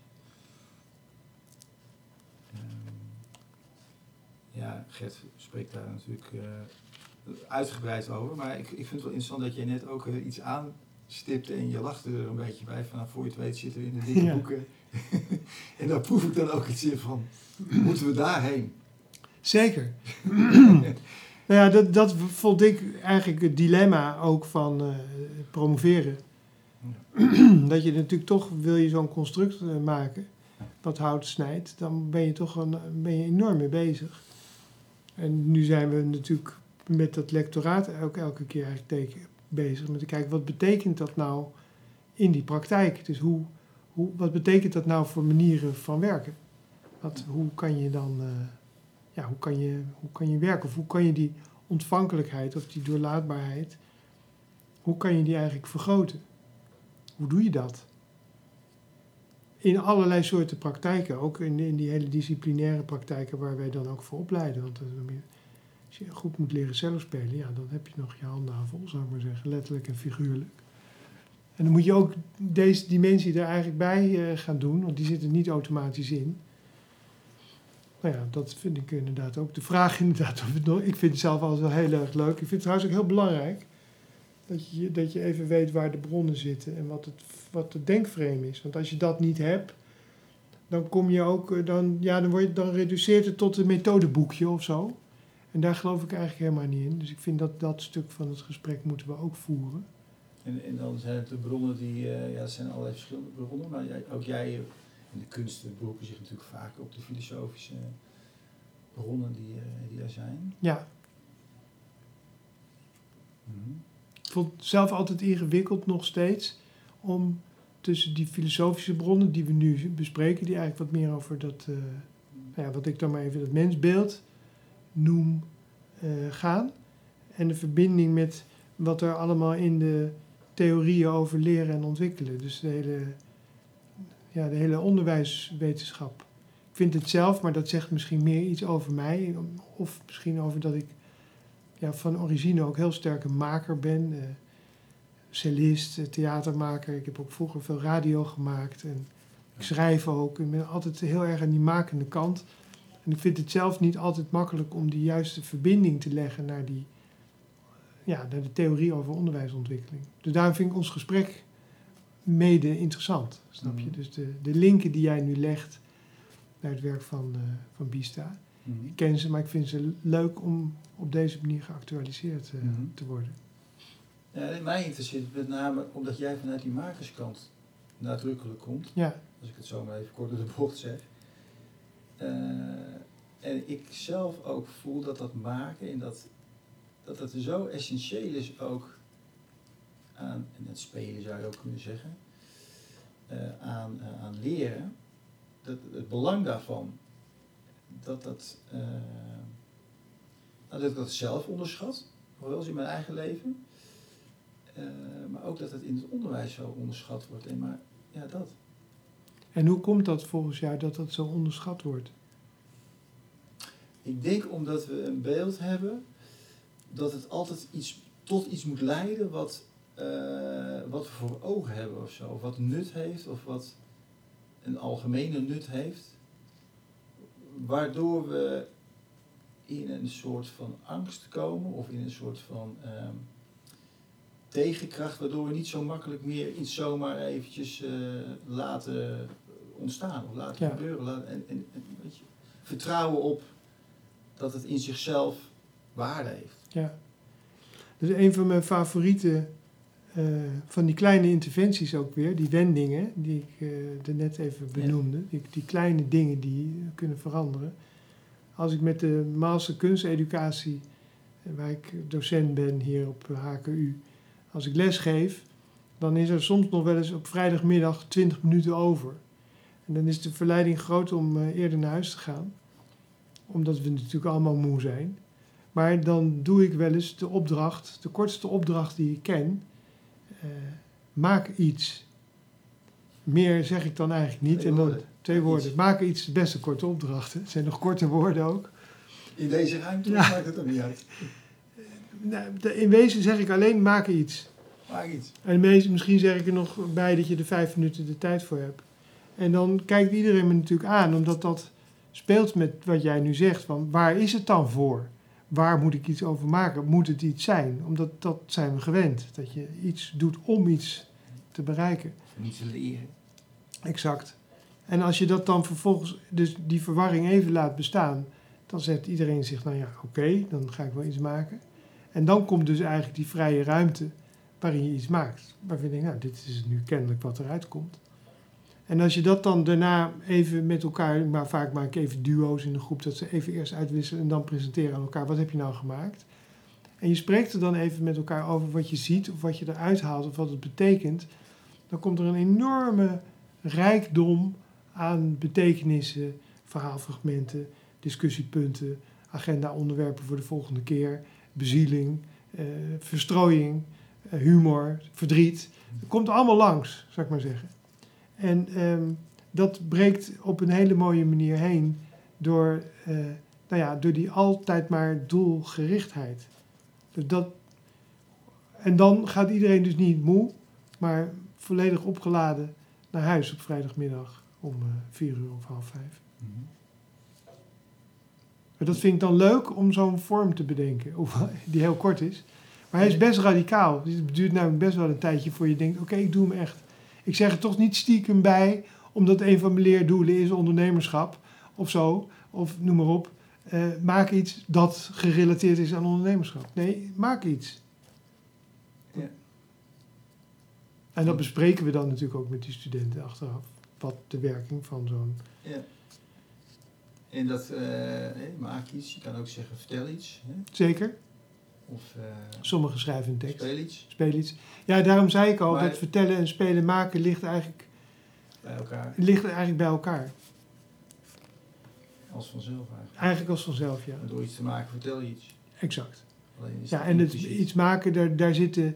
Gert spreekt daar natuurlijk eh, uitgebreid over. Maar ik, ik vind het wel interessant dat jij net ook eh, iets aanstipte en je lachte er een beetje bij. Van, nou, voor je het weet zitten we in de dikke Ja. boeken. en daar proef ik dan ook iets in van, moeten we daarheen? Zeker. nou ja, dat, dat vond ik eigenlijk het dilemma ook van eh, promoveren. dat je natuurlijk toch, wil je zo'n construct maken, wat hout snijdt, dan ben je toch een, ben je enorm mee bezig. En nu zijn we natuurlijk met dat lectoraat ook elke keer bezig met te kijken, wat betekent dat nou in die praktijk? Dus hoe, hoe, wat betekent dat nou voor manieren van werken? Wat, hoe kan je dan... eh, ja, hoe kan, je, hoe kan je werken? Of hoe kan je die ontvankelijkheid of die doorlaatbaarheid, hoe kan je die eigenlijk vergroten? Hoe doe je dat? In allerlei soorten praktijken, ook in, in die hele disciplinaire praktijken waar wij dan ook voor opleiden. Want eh, als je goed moet leren cello spelen, ja, dan heb je nog je handen aan vol, zou ik maar zeggen, letterlijk en figuurlijk. En dan moet je ook deze dimensie er eigenlijk bij eh, gaan doen, want die zit er niet automatisch in. Nou ja, dat vind ik inderdaad ook. De vraag inderdaad of het nog... Ik vind het zelf altijd wel heel erg leuk. Ik vind het trouwens ook heel belangrijk... dat je, dat je even weet waar de bronnen zitten... en wat het, wat het denkframe is. Want als je dat niet hebt... dan kom je ook... eh, Dan, ja, dan, word je, dan reduceert het tot een methodeboekje of zo. En daar geloof ik eigenlijk helemaal niet in. Dus ik vind dat dat stuk van het gesprek moeten we ook voeren. En, en dan zijn het de bronnen die, eh, ja, het zijn allerlei verschillende bronnen, maar jij, ook jij eh, in de kunsten beroepen zich natuurlijk vaak op de filosofische bronnen die, die er zijn. Ja, Mhm. Ik vond het zelf altijd ingewikkeld nog steeds... om tussen die filosofische bronnen die we nu bespreken... die eigenlijk wat meer over dat... eh, nou ja, wat ik dan maar even dat mensbeeld noem eh, gaan. En de verbinding met wat er allemaal in de theorieën over leren en ontwikkelen. Dus de hele, ja, de hele onderwijswetenschap. Ik vind het zelf, maar dat zegt misschien meer iets over mij. Of misschien over dat ik ja, van origine ook heel sterk een maker ben. eh cellist, eh, theatermaker. Ik heb ook vroeger veel radio gemaakt. En ik schrijf ook. Ik ben altijd heel erg aan die makende kant. En ik vind het zelf niet altijd makkelijk om die juiste verbinding te leggen naar, die, ja, naar de theorie over onderwijsontwikkeling. Dus daarom vind ik ons gesprek mede interessant, snap je? Mhm. Dus de, de linken die jij nu legt naar het werk van, eh van Bista. Mhm. Ik ken ze, maar ik vind ze leuk om op deze manier geactualiseerd eh, Mhm. te worden. Ja, mij interesseert het met name omdat jij vanuit die makerskant nadrukkelijk komt, Ja, als ik het zo maar even kort door de bocht zeg. Eh, en ik zelf ook voel dat dat maken en dat, dat het zo essentieel is ook aan, en het spelen zou je ook kunnen zeggen, eh, aan, aan leren, dat, het belang daarvan, dat dat, eh, nou, dat ik dat zelf onderschat, nog wel eens in mijn eigen leven, Eh, maar ook dat het in het onderwijs zo onderschat wordt. En maar ja, dat. en hoe komt dat volgens jou dat dat zo onderschat wordt? Ik denk omdat we een beeld hebben dat het altijd iets, tot iets moet leiden wat, eh, wat we voor ogen hebben of zo. Of wat nut heeft of wat een algemene nut heeft. Waardoor we in een soort van angst komen of in een soort van ehm, tegenkracht. Waardoor we niet zo makkelijk meer iets zomaar eventjes eh, laten ontstaan of laten Ja. gebeuren. Laten, en, en, en weet je, vertrouwen op dat het in zichzelf waarde heeft. Ja. Dus een van mijn favoriete eh, van die kleine interventies ook weer, die wendingen, die ik eh er net even benoemde, die, die kleine dingen die kunnen veranderen. Als ik met de Maalse kunsteducatie, eh, waar ik docent ben hier op HKU, als ik les geef, dan is er soms nog wel eens op vrijdagmiddag 20 minuten over. En dan is de verleiding groot om eerder naar huis te gaan, omdat we natuurlijk allemaal moe zijn. Maar dan doe ik wel eens de opdracht, de kortste opdracht die ik ken. Eh, maak iets. Meer zeg ik dan eigenlijk niet. Twee en dan, woorden. Twee woorden. iets. Maak iets, best een korte opdrachten. Het zijn nog korte woorden ook. In deze ruimte Ja. maakt het ook niet uit. Nou, de- in wezen zeg ik alleen maak iets. Maak iets. En misschien zeg ik er nog bij dat je er vijf minuten de tijd voor hebt. En dan kijkt iedereen me natuurlijk aan, omdat dat speelt met wat jij nu zegt, van waar is het dan voor? Waar moet ik iets over maken? Moet het iets zijn? Omdat dat zijn we gewend, dat je iets doet om iets te bereiken. Om iets te leren. Exact. En als je dat dan vervolgens, dus die verwarring even laat bestaan, dan zegt iedereen zich, nou ja, oké, dan ga ik wel iets maken. En dan komt dus eigenlijk die vrije ruimte waarin je iets maakt. Waarvan je denkt, nou, dit is nu kennelijk wat eruit komt. En als je dat dan daarna even met elkaar, maar vaak maak ik even duo's in de groep, dat ze even eerst uitwisselen en dan presenteren aan elkaar, wat heb je nou gemaakt? En je spreekt er dan even met elkaar over wat je ziet, of wat je eruit haalt, of wat het betekent. Dan komt er een enorme rijkdom aan betekenissen, verhaalfragmenten, discussiepunten, agenda-onderwerpen voor de volgende keer, bezieling, eh, verstrooiing, eh, humor, verdriet. Het komt allemaal langs, zou ik maar zeggen. En ehm, dat breekt op een hele mooie manier heen door, eh, nou ja, door die altijd maar doelgerichtheid. Dus dat, en dan gaat iedereen dus niet moe, maar volledig opgeladen naar huis op vrijdagmiddag om uh, vier uur of half vijf. Maar dat vind ik dan leuk om zo'n vorm te bedenken, die heel kort is. Maar hij is best radicaal. Dus het duurt namelijk best wel een tijdje voor je denkt, oké, ik doe hem echt. Ik zeg er toch niet stiekem bij, omdat een van mijn leerdoelen is ondernemerschap of zo, of noem maar op. Eh, maak iets dat gerelateerd is aan ondernemerschap. Nee, maak iets. Ja. En dat bespreken we dan natuurlijk ook met die studenten achteraf. Wat de werking van zo'n. Ja. En dat, eh, maak iets, je kan ook zeggen vertel iets. Hè? Zeker. Of eh, Sommigen schrijven een tekst, speel iets speel iets. Ja, daarom zei ik al, Maar- dat vertellen en spelen maken ligt eigenlijk, bij elkaar. ligt eigenlijk bij elkaar. Als vanzelf eigenlijk. Eigenlijk als vanzelf, ja. Door iets te maken vertel je iets. Exact. Alleen is Ja, en het iets maken, daar, daar zitten.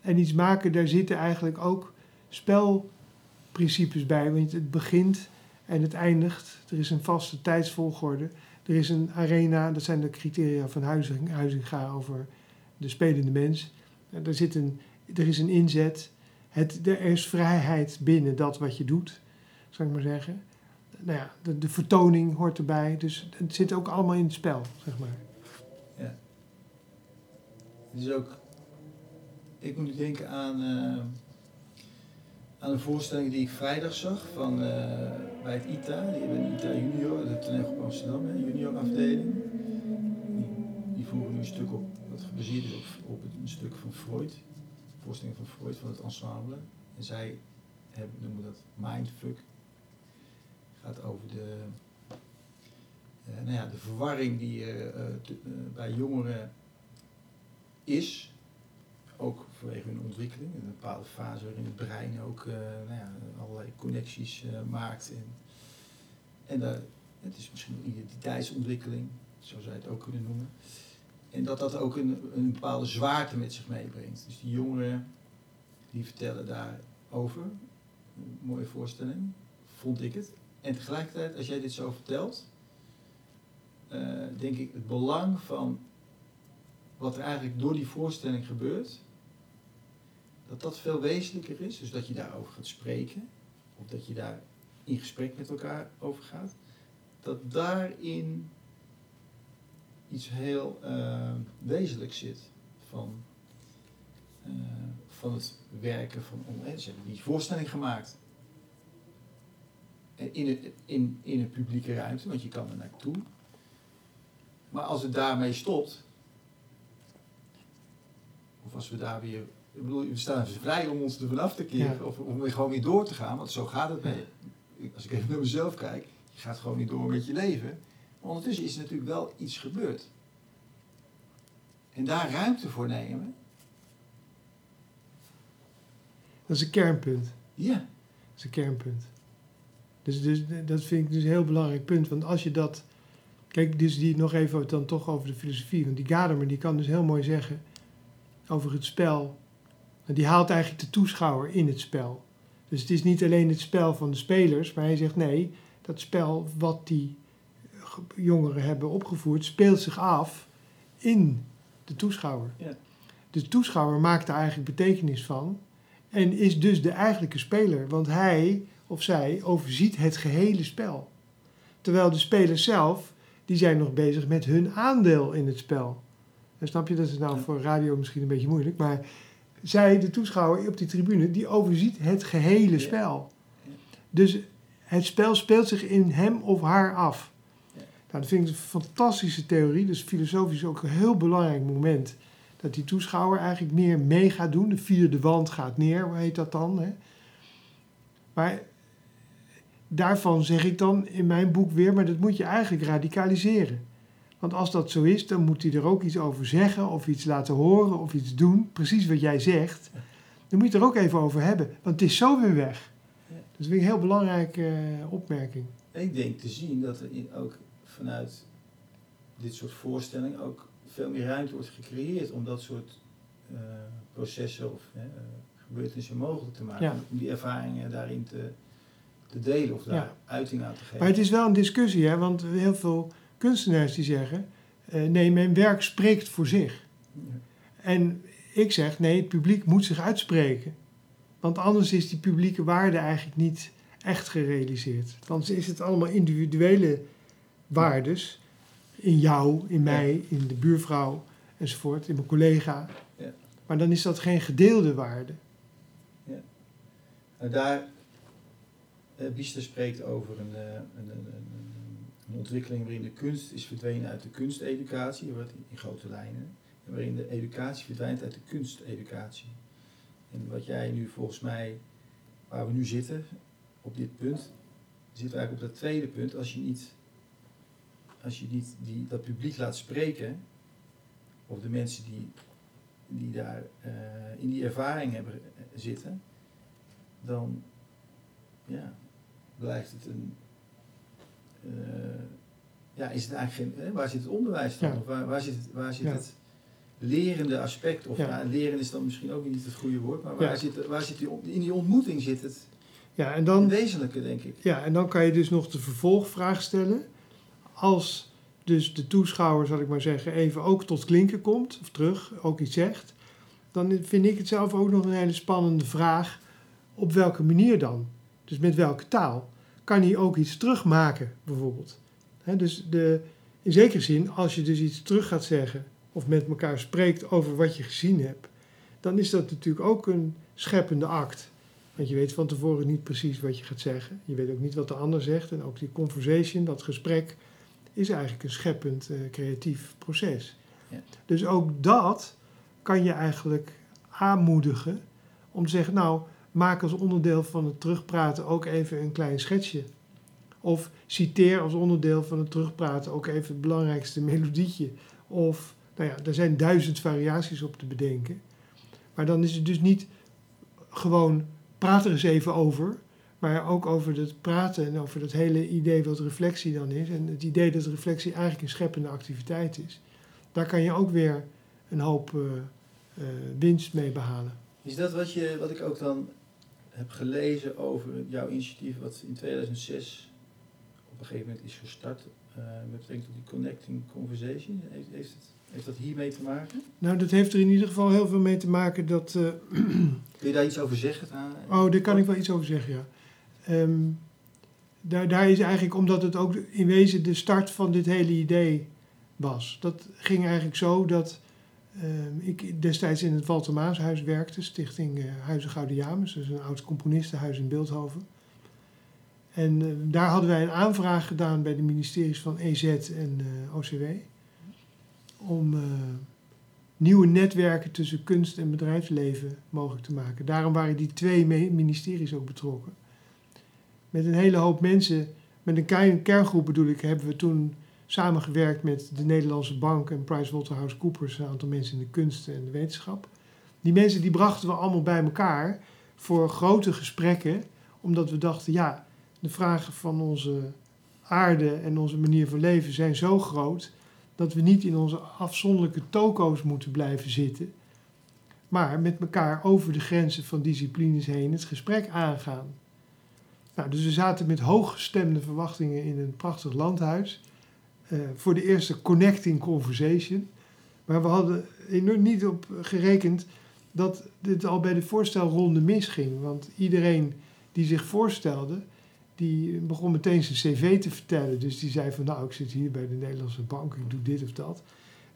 En iets maken, daar zitten eigenlijk ook spelprincipes bij. Want het begint en het eindigt. Er is een vaste tijdsvolgorde. Er is een arena, dat zijn de criteria van Huizing, Huizinga over de spelende mens. En Er, zit een, er is een inzet. Het, er is vrijheid binnen dat wat je doet, zou ik maar zeggen. Nou ja, de, de vertoning hoort erbij. Dus het zit ook allemaal in het spel, zeg maar. Het is ook, ik moet denken aan, eh, aan een voorstelling die ik vrijdag zag van, eh, bij het ITA. Die hebben ITA Junior, de toneelgroep Amsterdam, hè, junior afdeling. Die, die nu een stuk op, wat gebaseerd is op, op een stuk van Freud. Een voorstelling van Freud, van het ensemble. En zij hebben, noemen dat mindfuck. gaat over de, eh, nou ja, de verwarring die eh, bij jongeren is, ook vanwege hun ontwikkeling, in een bepaalde fase waarin het brein ook eh, nou ja, allerlei connecties eh, maakt. En, en daar, het is misschien een identiteitsontwikkeling, zo zou je het ook kunnen noemen. En dat dat ook een, een bepaalde zwaarte met zich meebrengt. Dus die jongeren die vertellen daarover. Een mooie voorstelling, vond ik het. En tegelijkertijd, als jij dit zo vertelt, eh, denk ik het belang van wat er eigenlijk door die voorstelling gebeurt, dat dat veel wezenlijker is. Dus dat je daarover gaat spreken, of dat je daar in gesprek met elkaar over gaat, dat daarin iets heel eh, wezenlijks zit van, eh, van het werken van eh, ze hebben die voorstelling gemaakt. Eh, In, het, in, in een publieke ruimte, want je kan er naartoe. Maar als het daarmee stopt, of als we daar weer. Ik bedoel, we staan vrij om ons er vanaf te keren. Ja. Of om weer gewoon weer door te gaan. Want zo gaat het. Mee. Als ik even naar mezelf kijk. Je gaat gewoon niet door met je leven. Maar ondertussen is er natuurlijk wel iets gebeurd. En daar ruimte voor nemen. Dat is een kernpunt. Ja. Dat is een kernpunt. Dus, dus dat vind ik dus een heel belangrijk punt. Want als je dat. Kijk, dus die nog even dan toch over de filosofie. Want die Gadamer die kan dus heel mooi zeggen over het spel. En die haalt eigenlijk de toeschouwer in het spel. Dus het is niet alleen het spel van de spelers, maar hij zegt nee, dat spel wat die ge- jongeren hebben opgevoerd, speelt zich af in de toeschouwer. Ja. De toeschouwer maakt daar eigenlijk betekenis van en is dus de eigenlijke speler, want hij of zij overziet het gehele spel. Terwijl de spelers zelf, die zijn nog bezig met hun aandeel in het spel. En snap je, dat is nou Ja. voor radio misschien een beetje moeilijk, maar zij, de toeschouwer op die tribune, die overziet het gehele spel. Dus het spel speelt zich in hem of haar af. Nou, dat vind ik een fantastische theorie, dus filosofisch ook een heel belangrijk moment. Dat die toeschouwer eigenlijk meer mee gaat doen. De vierde wand gaat neer, hoe heet dat dan? Hè? Maar daarvan zeg ik dan in mijn boek weer, maar dat moet je eigenlijk radicaliseren. Want als dat zo is, dan moet hij er ook iets over zeggen, of iets laten horen, of iets doen. Precies wat jij zegt. Dan moet je het er ook even over hebben, want het is zo weer weg. Dus dat vind ik een heel belangrijke eh, opmerking. Ik denk te zien dat er in, ook vanuit dit soort voorstellingen ook veel meer ruimte wordt gecreëerd om dat soort eh, processen of eh, gebeurtenissen mogelijk te maken. Ja. Om die ervaringen daarin te, te delen of daar Ja. uiting aan te geven. Maar het is wel een discussie, hè? want heel veel kunstenaars die zeggen... eh, nee, mijn werk spreekt voor zich. Ja. En ik zeg, nee, het publiek moet zich uitspreken. Want anders is die publieke waarde eigenlijk niet echt gerealiseerd. Want is het allemaal individuele waardes. In jou, in mij, in de buurvrouw enzovoort, in mijn collega. Ja. Maar dan is dat geen gedeelde waarde. Nou, daar, eh Biester spreekt over een, eh, een, een, een, ontwikkeling waarin de kunst is verdwenen uit de kunsteducatie, in, grote lijnen, en waarin de educatie verdwijnt uit de kunsteducatie. En wat jij nu volgens mij, waar we nu zitten, op dit punt, we eigenlijk op dat tweede punt, als je niet, als je niet die, dat publiek laat spreken, of de mensen die, die daar eh, in die ervaring hebben eh, zitten, dan ja, blijft het een. Eh, ja, is het eigenlijk geen. Waar zit het onderwijs dan? Ja. Of waar, waar zit, het, waar zit Ja. het lerende aspect? Of Ja. leren is dan misschien ook niet het goede woord, maar waar zit, waar zit die, in die ontmoeting zit het Ja, en dan... wezenlijke, denk ik. Ja, en dan kan je dus nog de vervolgvraag stellen. Als dus de toeschouwer, zal ik maar zeggen, even ook tot klinken komt, of terug, ook iets zegt, dan vind ik het zelf ook nog een hele spannende vraag. Op welke manier dan? Dus met welke taal? Kan hij ook iets terugmaken, bijvoorbeeld? Dus de, in zekere zin, als je dus iets terug gaat zeggen, of met elkaar spreekt over wat je gezien hebt, dan is dat natuurlijk ook een scheppende act. Want je weet van tevoren niet precies wat je gaat zeggen. Je weet ook niet wat de ander zegt. En ook die conversation, dat gesprek, is eigenlijk een scheppend, eh, creatief proces. Ja. Dus ook dat kan je eigenlijk aanmoedigen om te zeggen, nou, maak als onderdeel van het terugpraten ook even een klein schetsje. Of citeer als onderdeel van het terugpraten ook even het belangrijkste melodietje. Of, nou ja, er zijn duizend variaties op te bedenken. Maar dan is het dus niet gewoon praat er eens even over. Maar ook over het praten en over dat hele idee wat reflectie dan is. En het idee dat reflectie eigenlijk een scheppende activiteit is. Daar kan je ook weer een hoop eh, eh, winst mee behalen. Is dat wat, je, wat ik ook dan heb gelezen over jouw initiatief, wat in 2006 op een gegeven moment is gestart, eh, met betrekking tot die Connecting Conversation? Heeft, heeft, het, heeft dat hiermee te maken? Nou, dat heeft er in ieder geval heel veel mee te maken dat... eh, Kun je daar iets over zeggen? Ah, Oh, daar kan ik wel iets over zeggen, ja. Ehm, daar, daar is eigenlijk, omdat het ook in wezen de start van dit hele idee was. Dat ging eigenlijk zo dat ehm, ik destijds in het Walter Maashuis werkte, stichting eh, Huizen Gouden James, dus een oud componistenhuis in Beeldhoven. En eh, daar hadden wij een aanvraag gedaan bij de ministeries van EZ en eh, OCW. Om nieuwe netwerken tussen kunst en bedrijfsleven mogelijk te maken. Daarom waren die twee ministeries ook betrokken. Met een hele hoop mensen, met een kerngroep bedoel ik, hebben we toen samengewerkt met de Nederlandse Bank en PricewaterhouseCoopers, een aantal mensen in de kunst en de wetenschap. Die mensen die brachten we allemaal bij elkaar voor grote gesprekken, omdat we dachten, ja, de vragen van onze aarde en onze manier van leven zijn zo groot dat we niet in onze afzonderlijke toko's moeten blijven zitten, maar met elkaar over de grenzen van disciplines heen het gesprek aangaan. Nou, dus we zaten met hooggestemde verwachtingen in een prachtig landhuis eh, voor de eerste Connecting Conversation. Maar we hadden er niet op gerekend dat dit al bij de voorstelronde misging. Want iedereen die zich voorstelde, die begon meteen zijn cv te vertellen. Dus die zei van, nou, ik zit hier bij de Nederlandse Bank, ik doe dit of dat.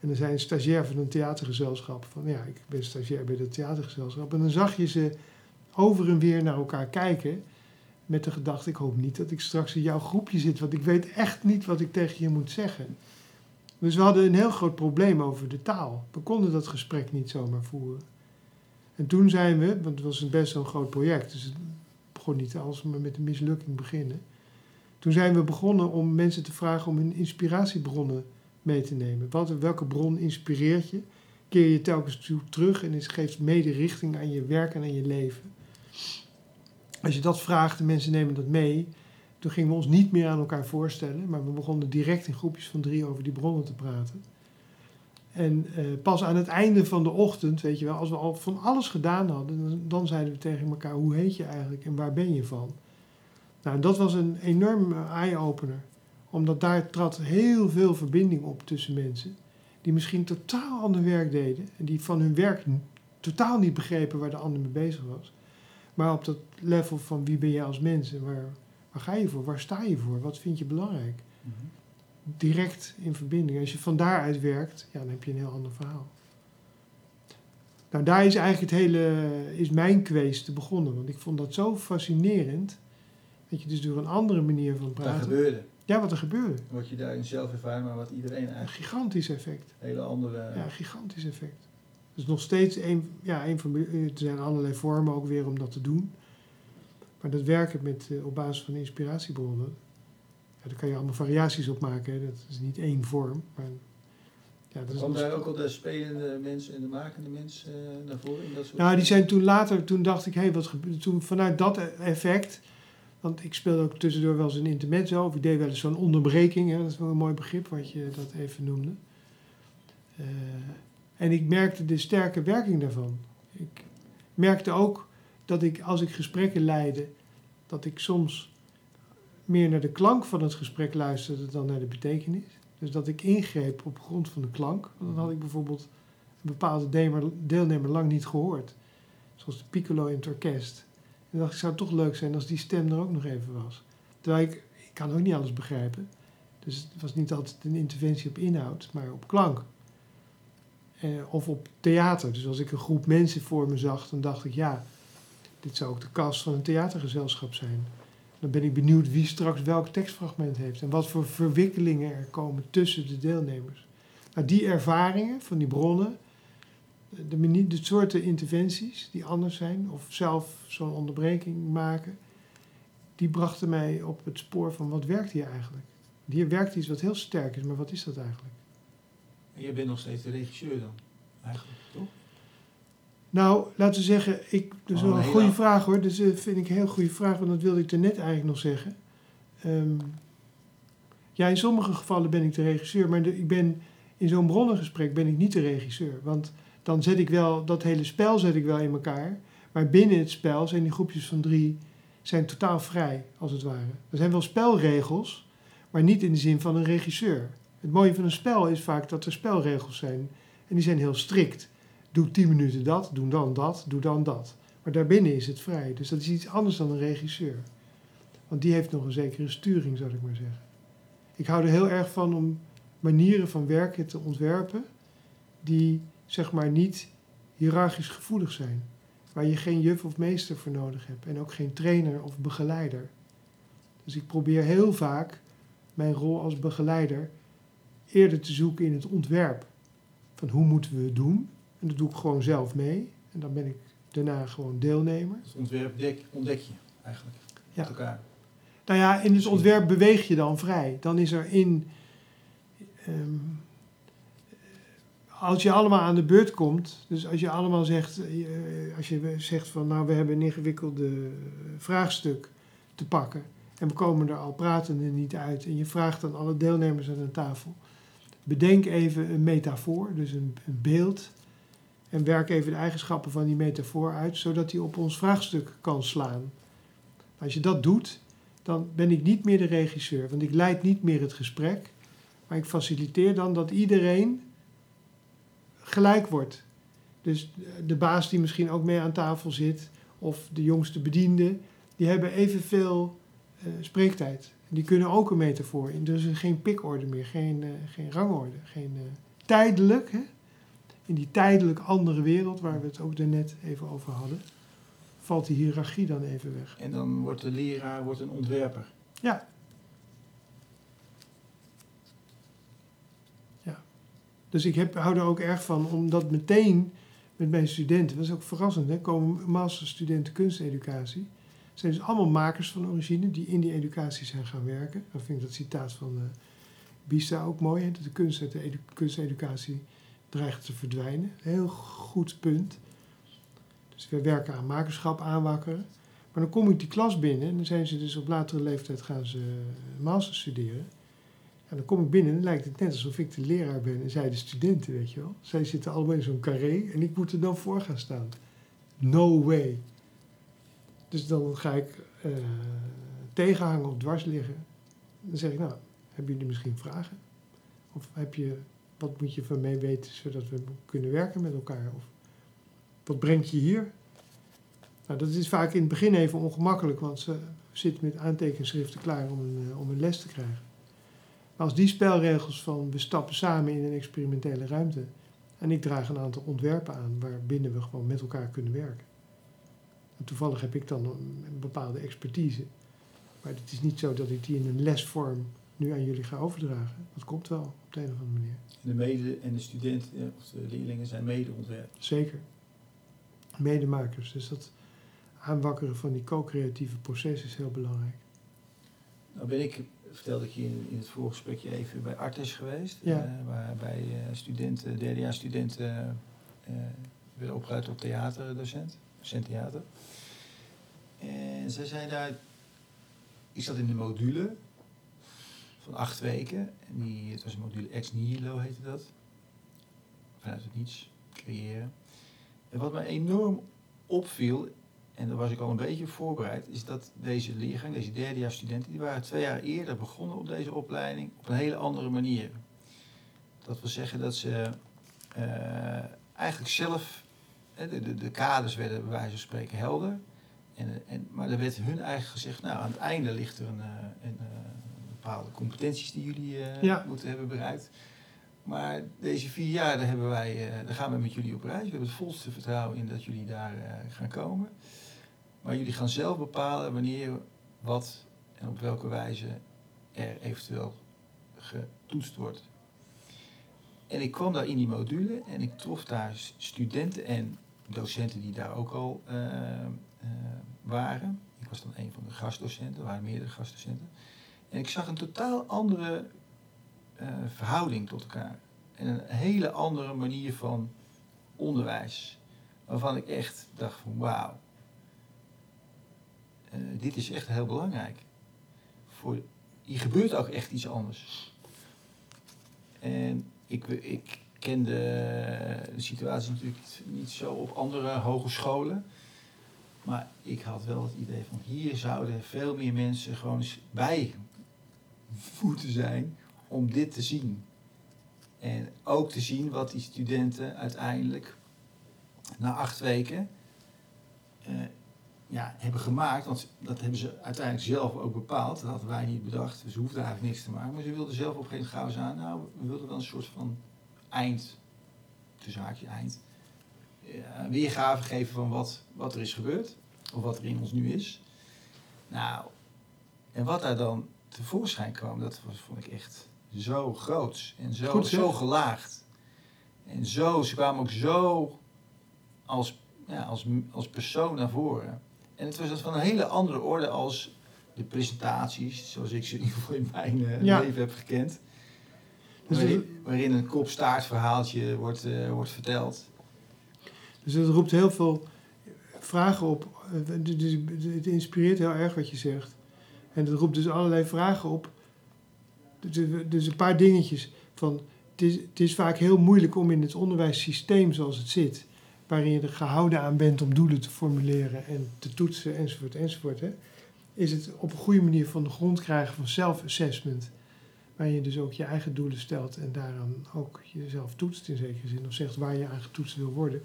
En dan zei een stagiair van een theatergezelschap van, ja, ik ben stagiair bij dat theatergezelschap. En dan zag je ze over en weer naar elkaar kijken met de gedachte, ik hoop niet dat ik straks in jouw groepje zit, want ik weet echt niet wat ik tegen je moet zeggen. Dus we hadden een heel groot probleem over de taal. We konden dat gesprek niet zomaar voeren. En toen zijn we, want het was best een groot project, dus het begon niet als maar met een mislukking beginnen. Toen zijn we begonnen om mensen te vragen om hun inspiratiebronnen mee te nemen. Wat, welke bron inspireert je? Keer je telkens terug en het geeft mede richting aan je werk en aan je leven. Als je dat vraagt en mensen nemen dat mee, toen gingen we ons niet meer aan elkaar voorstellen, maar we begonnen direct in groepjes van drie over die bronnen te praten. En eh, pas aan het einde van de ochtend, weet je wel, als we al van alles gedaan hadden, dan, dan zeiden we tegen elkaar: hoe heet je eigenlijk en waar ben je van? Nou, dat was een enorm eye-opener, omdat daar trad heel veel verbinding op tussen mensen die misschien totaal ander werk deden en die van hun werk totaal niet begrepen waar de ander mee bezig was. Maar op dat level van wie ben je als mens en waar, waar ga je voor, waar sta je voor, wat vind je belangrijk? Direct in verbinding. Als je van daaruit werkt, ja, dan heb je een heel ander verhaal. Nou, daar is eigenlijk het hele, is mijn kwees te begonnen. Want ik vond dat zo fascinerend. Dat je dus door een andere manier van Wat praten. daar gebeurde. Ja, wat er gebeurde. Wat je daarin zelf ervaart, maar wat iedereen Een eigenlijk gigantisch effect. een hele andere... Ja, een gigantisch effect. Dus nog steeds een, ja, een van, er zijn allerlei vormen ook weer om dat te doen. Maar dat werken met, eh, op basis van inspiratiebronnen, ja, daar kan je allemaal variaties op maken. Hè. Dat is niet één vorm. Maar, ja, dat nog daar ook al de spelende mens en de makende mens eh, naar voren? In dat soort Nou, die zijn toen later, toen dacht ik, hé, hey, wat gebeurde toen vanuit dat effect. Want ik speelde ook tussendoor wel eens een intermezzo, of ik deed wel eens zo'n onderbreking, hè, dat is wel een mooi begrip wat je dat even noemde. Eh, en ik merkte de sterke werking daarvan. Ik merkte ook dat ik, als ik gesprekken leidde, dat ik soms meer naar de klank van het gesprek luisterde dan naar de betekenis. Dus dat ik ingreep op grond van de klank. Want dan had ik bijvoorbeeld een bepaalde deelnemer, lang niet gehoord. Zoals de piccolo in het orkest. En dacht ik, zou toch leuk zijn als die stem er ook nog even was. Terwijl ik, ik kan ook niet alles begrijpen. Dus het was niet altijd een interventie op inhoud, maar op klank. Eh, of op theater. Dus als ik een groep mensen voor me zag, dan dacht ik, ja, dit zou ook de kast van een theatergezelschap zijn. Dan ben ik benieuwd wie straks welk tekstfragment heeft en wat voor verwikkelingen er komen tussen de deelnemers. Nou, die ervaringen van die bronnen, de, de soorten interventies die anders zijn, of zelf zo'n onderbreking maken, die brachten mij op het spoor van wat werkt hier eigenlijk. Hier werkt iets wat heel sterk is, maar wat is dat eigenlijk? En je bent nog steeds de regisseur dan, eigenlijk, toch? Nou, laten we zeggen, ik, dat is Oh, wel een nee, goede vraag hoor. Dus dat vind ik een heel goede vraag, want dat wilde ik er net eigenlijk nog zeggen. Ehm, ja, in sommige gevallen ben ik de regisseur, maar de- ik ben, in zo'n bronnengesprek ben ik niet de regisseur. Want dan zet ik wel, dat hele spel zet ik wel in elkaar. Maar binnen het spel zijn die groepjes van drie zijn totaal vrij, als het ware. Er zijn wel spelregels, maar niet in de zin van een regisseur. Het mooie van een spel is vaak dat er spelregels zijn. En die zijn heel strikt doe 10 minuten dat, doe dan dat, doe dan dat. Maar daarbinnen is het vrij. Dus dat is iets anders dan een regisseur. Want die heeft nog een zekere sturing, zou ik maar zeggen. Ik hou er heel erg van om manieren van werken te ontwerpen die zeg maar niet hiërarchisch gevoelig zijn. Waar je geen juf of meester voor nodig hebt en ook geen trainer of begeleider. Dus ik probeer heel vaak mijn rol als begeleider eerder te zoeken in het ontwerp. Van hoe moeten we het doen? En dat doe ik gewoon zelf mee. En dan ben ik daarna gewoon deelnemer. Het ontwerp dek, ontdek je eigenlijk Ja. met elkaar. Nou ja, in het ontwerp beweeg je dan vrij. Dan is er in. ehm, als je allemaal aan de beurt komt, dus als je allemaal zegt, eh, als je zegt van nou we hebben een ingewikkelde vraagstuk te pakken en we komen er al pratende niet uit en je vraagt aan alle deelnemers aan de tafel, bedenk even een metafoor, dus een, beeld en werk even de eigenschappen van die metafoor uit, zodat die op ons vraagstuk kan slaan. Als je dat doet, dan ben ik niet meer de regisseur, want ik leid niet meer het gesprek, maar ik faciliteer dan dat iedereen gelijk wordt. Dus de baas die misschien ook mee aan tafel zit, of de jongste bediende, die hebben evenveel spreektijd. Die kunnen ook een metafoor in. Dus geen pikorde meer, geen, eh, geen rangorde. Geen, eh, tijdelijk, hè? in die tijdelijk andere wereld waar we het ook daarnet even over hadden, valt die hiërarchie dan even weg. En dan wordt de leraar wordt een ontwerper. Ja. Ja. Dus ik heb, hou er ook erg van om dat meteen met mijn studenten, dat is ook verrassend, hè, komen masterstudenten kunsteducatie. Zijn dus allemaal makers van origine die in die educatie zijn gaan werken. Dan vind ik dat citaat van uh, Bista ook mooi, hè, dat de kunst uit de edu kunsteducatie dreigt te verdwijnen. Heel goed punt. Dus we werken aan makerschap aanwakkeren. Maar dan kom ik die klas binnen en dan zijn ze dus op latere leeftijd gaan ze master studeren. En dan kom ik binnen en lijkt het net alsof ik de leraar ben en zij de studenten, weet je wel. Zij zitten allemaal in zo'n carré en ik moet er dan voor gaan staan. No way. Dus dan ga ik uh, tegenhangen of dwars liggen. Dan zeg ik, nou, hebben jullie misschien vragen? Of heb je, wat moet je van mij weten zodat we kunnen werken met elkaar? Of wat brengt je hier? Nou, dat is vaak in het begin even ongemakkelijk, want ze zitten met aantekenschriften klaar om een, om een les te krijgen. Maar als die spelregels van we stappen samen in een experimentele ruimte en ik draag een aantal ontwerpen aan waarbinnen we gewoon met elkaar kunnen werken. Toevallig heb ik dan een, bepaalde expertise. Maar het is niet zo dat ik die in een lesvorm nu aan jullie ga overdragen. Dat komt wel op de een of andere manier. De mede en de studenten of de leerlingen zijn mede-ontwerpers. Zeker. Medemakers. Dus dat aanwakkeren van die co-creatieve proces is heel belangrijk. Nou ben ik, vertelde ik je in, in het voorgesprekje even bij Artes geweest. Ja. Uh, waarbij uh, studenten, derdejaars studenten uh, werden opgeleid tot theaterdocent, docent theater. En zij zei daar, ik zat in de module van acht weken. En die, het was een module ex nihilo heette dat. Vanuit het niets, creëren. En wat mij enorm opviel, en daar was ik al een beetje voorbereid, is dat deze leergang, deze derdejaars studenten, die waren twee jaar eerder begonnen op deze opleiding op een hele andere manier. Dat wil zeggen dat ze uh, eigenlijk zelf, de, de, de, kaders werden bij wijze van spreken helder. En, en, maar er werd hun eigenlijk gezegd, nou aan het einde ligt er een, een, een bepaalde competenties die jullie uh, ja. moeten hebben bereikt. Maar deze vier jaar, daar, hebben wij, uh, daar gaan we met jullie op reis. We hebben het volste vertrouwen in dat jullie daar uh, gaan komen. Maar jullie gaan zelf bepalen wanneer, wat en op welke wijze er eventueel getoetst wordt. En ik kwam daar in die module en ik trof daar studenten en docenten die daar ook al uh, waren. Ik was dan een van de gastdocenten, er waren meerdere gastdocenten. En ik zag een totaal andere uh, verhouding tot elkaar. En een hele andere manier van onderwijs. Waarvan ik echt dacht van wauw. Dit is echt heel belangrijk. Voor, hier gebeurt ook echt iets anders. En ik, ik ken de, de situatie natuurlijk niet zo op andere hogescholen. Maar ik had wel het idee van hier zouden veel meer mensen gewoon bij moeten zijn om dit te zien. En ook te zien wat die studenten uiteindelijk na acht weken uh, ja, hebben gemaakt. Want dat hebben ze uiteindelijk zelf ook bepaald. Dat hadden wij niet bedacht. Dus ze hoefden eigenlijk niks te maken. Maar ze wilden zelf op een gegeven moment gauw aan. Nou, we wilden dan een soort van eind, tussen haakje eind, uh, weergave geven van wat, wat er is gebeurd. Of wat er in ons nu is. Nou, en wat daar dan tevoorschijn kwam, dat was, vond ik echt zo groot en zo, Goed, zo gelaagd. En zo, ze kwamen ook zo als, ja, als, als persoon naar voren. En het was dat van een hele andere orde als de presentaties, zoals ik ze in ieder geval in mijn uh, Ja. leven heb gekend. Dus waarin, waarin een kop-staart verhaaltje wordt, uh, wordt verteld. Dus het roept heel veel vragen op. Eh, Dus het inspireert heel erg wat je zegt. En het roept dus allerlei vragen op. Dus, dus een paar dingetjes. Van, het, is, het is vaak heel moeilijk om in het onderwijssysteem zoals het zit, waarin je er gehouden aan bent om doelen te formuleren en te toetsen enzovoort enzovoort, hè, is het op een goede manier van de grond krijgen van self-assessment. Waarin je dus ook je eigen doelen stelt en daaraan ook jezelf toetst in zekere zin. Of zegt waar je aan getoetst wil worden.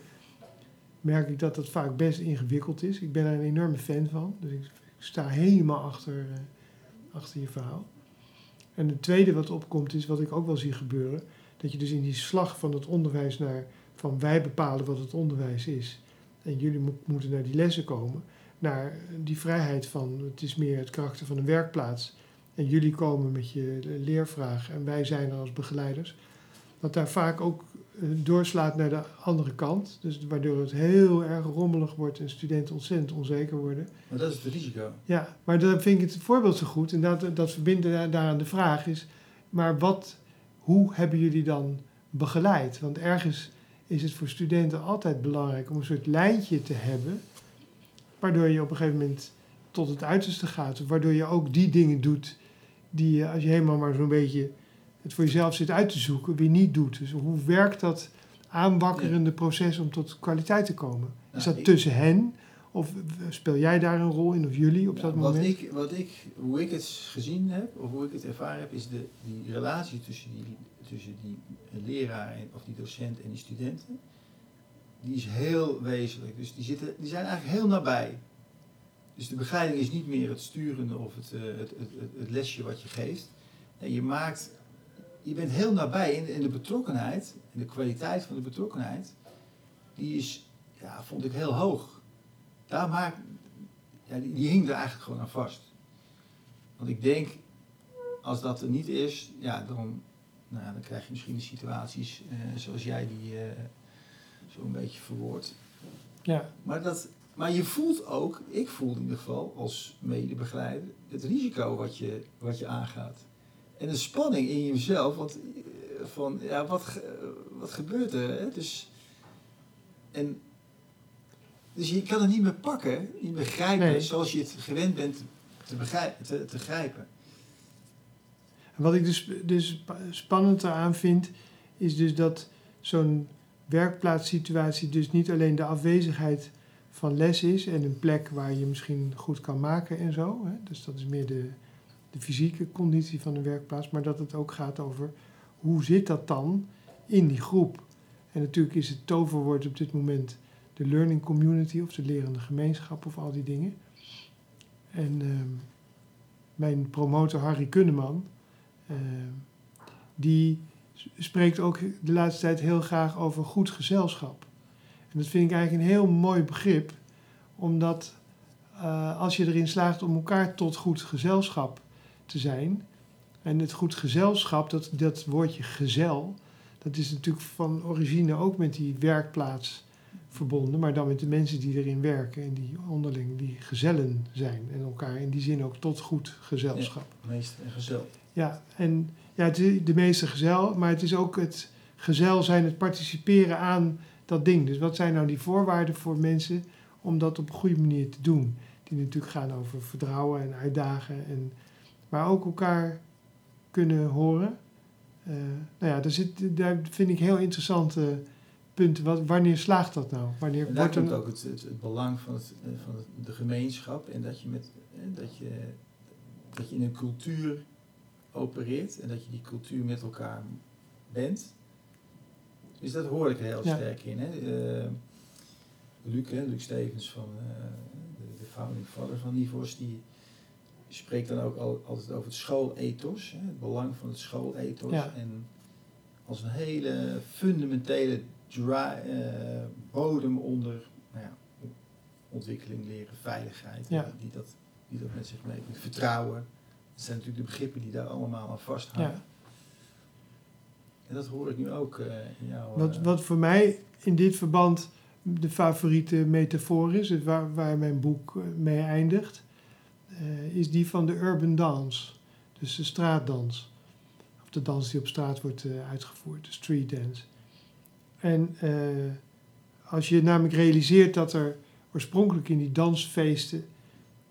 Merk ik dat dat vaak best ingewikkeld is. Ik ben er een enorme fan van. Dus ik, sta helemaal achter uh, achter je verhaal. En het tweede wat opkomt is, wat ik ook wel zie gebeuren, dat je dus in die slag van het onderwijs naar, van wij bepalen wat het onderwijs is, en jullie mo- moeten naar die lessen komen, naar die vrijheid van, het is meer het karakter van een werkplaats, en jullie komen met je leervraag en wij zijn er als begeleiders, dat daar vaak ook eh, doorslaat naar de andere kant. Dus waardoor het heel erg rommelig wordt en studenten ontzettend onzeker worden. Maar dat is het risico. Ja, maar dan vind ik het voorbeeld zo goed. En dat, dat verbindt daar- daaraan de vraag is... maar wat, hoe hebben jullie dan begeleid? Want ergens is het voor studenten altijd belangrijk om een soort lijntje te hebben... waardoor je op een gegeven moment tot het uiterste gaat. Waardoor je ook die dingen doet die je, als je helemaal maar zo'n beetje... het voor jezelf zit uit te zoeken, weer niet doet. Dus hoe werkt dat aanwakkerende proces om tot kwaliteit te komen? Is Nou, dat tussen hen? Of speel jij daar een rol in, of jullie op Ja, dat wat moment? Ik, wat ik, hoe ik het gezien heb, of hoe ik het ervaren heb, is de, die relatie tussen die, tussen die leraar en, of die docent en die studenten. Die is heel wezenlijk. Dus die, zitten, die zijn eigenlijk heel nabij. Dus de begeleiding is niet meer het sturende of het, eh, het, het, het, het lesje wat je geeft. Nee, je maakt, je bent heel nabij en, en de betrokkenheid, en de kwaliteit van de betrokkenheid, die is, ja, vond ik heel hoog. Daar maak, ja, die, die hing er eigenlijk gewoon aan vast. Want ik denk, als dat er niet is, ja, dan, nou, dan krijg je misschien de situaties eh, zoals jij die eh zo'n beetje verwoordt. Ja, Maar, dat, maar je voelt ook, ik voel in ieder geval als medebegeleider, het risico wat je, wat je aangaat. En de spanning in jezelf, want eh, van, ja, wat, wat gebeurt er? Hè? Dus, en, dus je kan het niet meer pakken, niet meer grijpen, Nee. zoals je het gewend bent te, begrijpen, te, te grijpen. en wat ik dus, dus spa- spannend eraan vind, is dus dat zo'n werkplaatssituatie dus niet alleen de afwezigheid van les is en een plek waar je misschien goed kan maken en zo. Hè? Dus dat is meer de, de fysieke conditie van een werkplaats, maar dat het ook gaat over hoe zit dat dan in die groep. En natuurlijk is het toverwoord op dit moment de learning community of de lerende gemeenschap of al die dingen. En ehm, mijn promotor Harry Kunneman, ehm, die spreekt ook de laatste tijd heel graag over goed gezelschap. En dat vind ik eigenlijk een heel mooi begrip, omdat eh, als je erin slaagt om elkaar tot goed gezelschap te zijn, en het goed gezelschap, dat, dat woordje gezel, dat is natuurlijk van origine ook met die werkplaats verbonden, maar dan met de mensen die erin werken en die onderling, die gezellen zijn en elkaar in die zin ook tot goed gezelschap. Meester en gezel. Ja, en ja, is de meeste gezel, maar het is ook het gezel zijn, het participeren aan dat ding. Dus wat zijn nou die voorwaarden voor mensen om dat op een goede manier te doen? Die natuurlijk gaan over vertrouwen en uitdagen, en, maar ook elkaar kunnen horen. Eh, nou ja, daar, zit, daar vind ik heel interessante punten. Wat, wanneer slaagt dat nou? Wanneer En daar wordt komt ook het, het, het belang van, het, van het, de gemeenschap en dat je, met, dat, je, dat je in een cultuur opereert en dat je die cultuur met elkaar bent. Dus dat hoor ik er heel Ja. sterk in. Hè. Eh, Luc, hè, Luc Stevens, van, eh, de, de founding father van Nivos, die spreekt dan ook al, altijd over het schoolethos, hè, het belang van het schoolethos. Ja. En als een hele fundamentele dry, eh, bodem onder nou ja, ontwikkeling leren, veiligheid, Ja. die, die dat, die dat met zich meebrengt. Vertrouwen, dat zijn natuurlijk de begrippen die daar allemaal aan vasthangen. En dat hoor ik nu ook eh, in jouw... Wat, eh, wat voor mij in dit verband de favoriete metafoor is, het waar, waar mijn boek eh, mee eindigt, is die van de urban dance. Dus de straatdans. Of de dans die op straat wordt uitgevoerd, de street dance. En als je namelijk realiseert dat er oorspronkelijk in die dansfeesten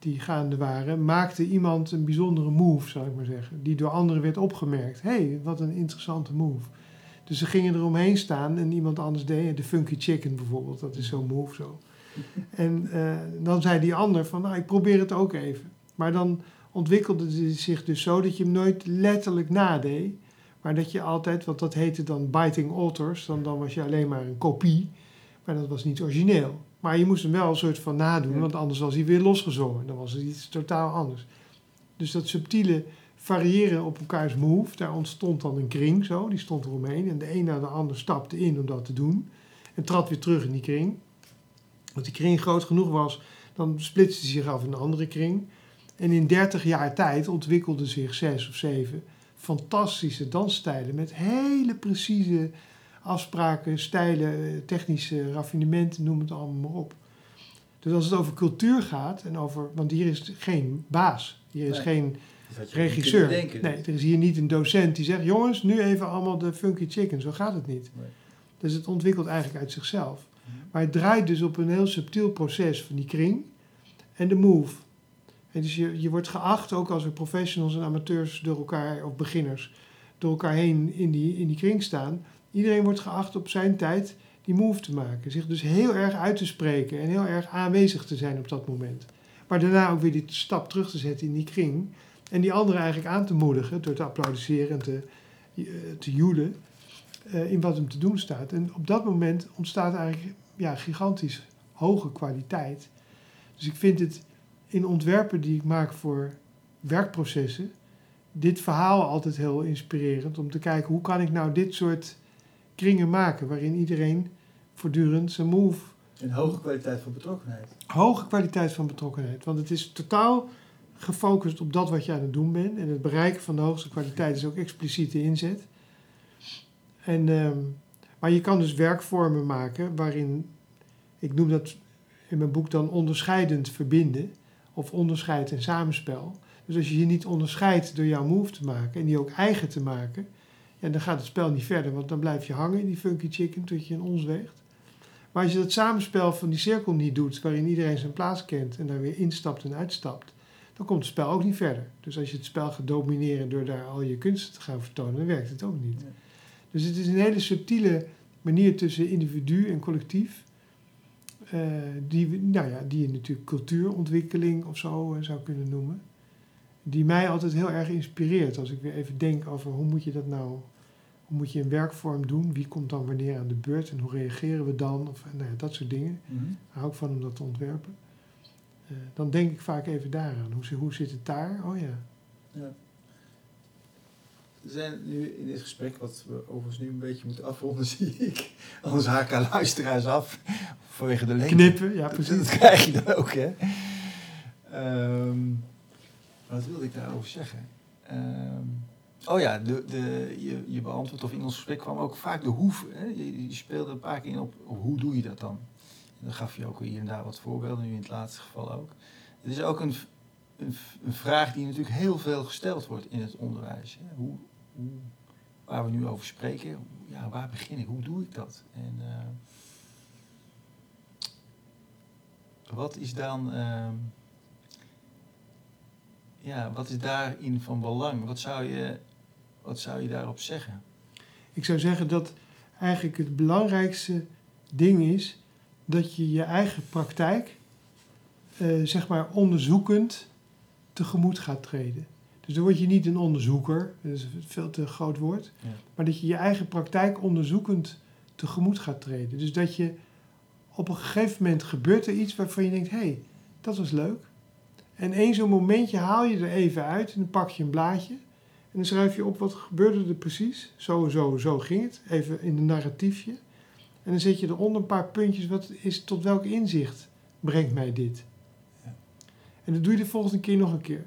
die gaande waren, maakte iemand een bijzondere move, zou ik maar zeggen, die door anderen werd opgemerkt. Hé, hey, wat een interessante move. Dus ze gingen eromheen staan en iemand anders deed. De funky chicken bijvoorbeeld, dat is zo'n move zo. En eh, dan zei die ander van, nou, ik probeer het ook even. Maar dan ontwikkelde het zich dus zo dat je hem nooit letterlijk nadeed. Maar dat je altijd, want dat heette dan biting authors, dan, dan was je alleen maar een kopie. Maar dat was niet origineel. Maar je moest hem wel een soort van nadoen, Ja. want anders was hij weer losgezongen. Dan was het iets totaal anders. Dus dat subtiele variëren op elkaars move, daar ontstond dan een kring zo, die stond eromheen. En de een na de ander stapte in om dat te doen. En trad weer terug in die kring. Als die kring groot genoeg was, dan splitste hij zich af in een andere kring. En in 30 jaar tijd ontwikkelden zich zes of zeven fantastische dansstijlen met hele precieze afspraken, stijlen, technische raffinementen, noem het allemaal maar op. Dus als het over cultuur gaat en over, want hier is geen baas, hier is Nee. geen regisseur. Nee, er is hier niet een docent die zegt: jongens, nu even allemaal de funky chicken. Zo gaat het niet. Nee. Dus het ontwikkelt eigenlijk uit zichzelf. Mhm. Maar het draait dus op een heel subtiel proces van die kring en de move. En dus je, je wordt geacht, ook als er professionals en amateurs door elkaar, of beginners, door elkaar heen in die, in die kring staan. Iedereen wordt geacht op zijn tijd die move te maken. Zich dus heel erg uit te spreken en heel erg aanwezig te zijn op dat moment. Maar daarna ook weer die stap terug te zetten in die kring. En die anderen eigenlijk aan te moedigen door te applaudisseren en te, eh, te joelen eh, in wat hem te doen staat. En op dat moment ontstaat eigenlijk ja, gigantisch hoge kwaliteit. Dus ik vind het in ontwerpen die ik maak voor werkprocessen, dit verhaal altijd heel inspirerend. Om te kijken hoe kan ik nou dit soort kringen maken waarin iedereen voortdurend zijn move Een hoge kwaliteit van betrokkenheid. hoge kwaliteit van betrokkenheid. Want het is totaal gefocust op dat wat je aan het doen bent. En het bereiken van de hoogste kwaliteit is ook expliciete inzet. En, ehm, maar je kan dus werkvormen maken waarin, ik noem dat in mijn boek dan onderscheidend verbinden. Of onderscheid en samenspel. Dus als je je niet onderscheidt door jouw move te maken en die ook eigen te maken, ja, dan gaat het spel niet verder. Want dan blijf je hangen in die funky chicken tot je een ons weegt. Maar als je dat samenspel van die cirkel niet doet, waarin iedereen zijn plaats kent en daar weer instapt en uitstapt, dan komt het spel ook niet verder. Dus als je het spel gaat domineren door daar al je kunsten te gaan vertonen, dan werkt het ook niet. Nee. Dus het is een hele subtiele manier tussen individu en collectief. eh, die, nou ja, die je natuurlijk cultuurontwikkeling of zo eh, zou kunnen noemen. Die mij altijd heel erg inspireert als ik weer even denk over hoe moet je dat nou, hoe moet je een werkvorm doen, wie komt dan wanneer aan de beurt en hoe reageren we dan, of nou ja, dat soort dingen. Mhm. Daar hou ik van om dat te ontwerpen. Eh, dan denk ik vaak even daaraan. Hoe, hoe zit het daar? Oh ja. Ja. We zijn nu in dit gesprek, wat we overigens nu een beetje moeten afronden, zie ik. Anders haken luisteraars af vanwege de lengte. Knippen, ja precies. dat krijg je dan ook, hè. Ehm, wat wilde ik daarover zeggen? Ehm, oh ja, de, de, je, je beantwoordt, of in ons gesprek kwam ook vaak de hoe. Hè? Je, je speelde een paar keer in op, hoe doe je dat dan? Dan gaf je ook hier en daar wat voorbeelden, nu in het laatste geval ook. Het is ook een, een, een vraag die natuurlijk heel veel gesteld wordt in het onderwijs. Hè? Hoe, hoe, waar we nu over spreken, ja, waar begin ik? Hoe doe ik dat? En, eh, wat is dan, ehm, ja, wat is daarin van belang? Wat zou je, wat zou je daarop zeggen? Ik zou zeggen dat eigenlijk het belangrijkste ding is dat je je eigen praktijk, eh, zeg maar, onderzoekend tegemoet gaat treden. Dus dan word je niet een onderzoeker, dat is een veel te groot woord, Ja. maar dat je je eigen praktijk onderzoekend tegemoet gaat treden. Dus dat je op een gegeven moment gebeurt er iets waarvan je denkt, hé, hey, dat was leuk. En één zo'n momentje haal je er even uit en dan pak je een blaadje dan schrijf je op wat gebeurde er precies. Zo en zo, zo ging het. Even in een narratiefje. En dan zet je eronder een paar puntjes. Wat is, tot welk inzicht brengt mij dit? Ja. En dat doe je de volgende keer nog een keer.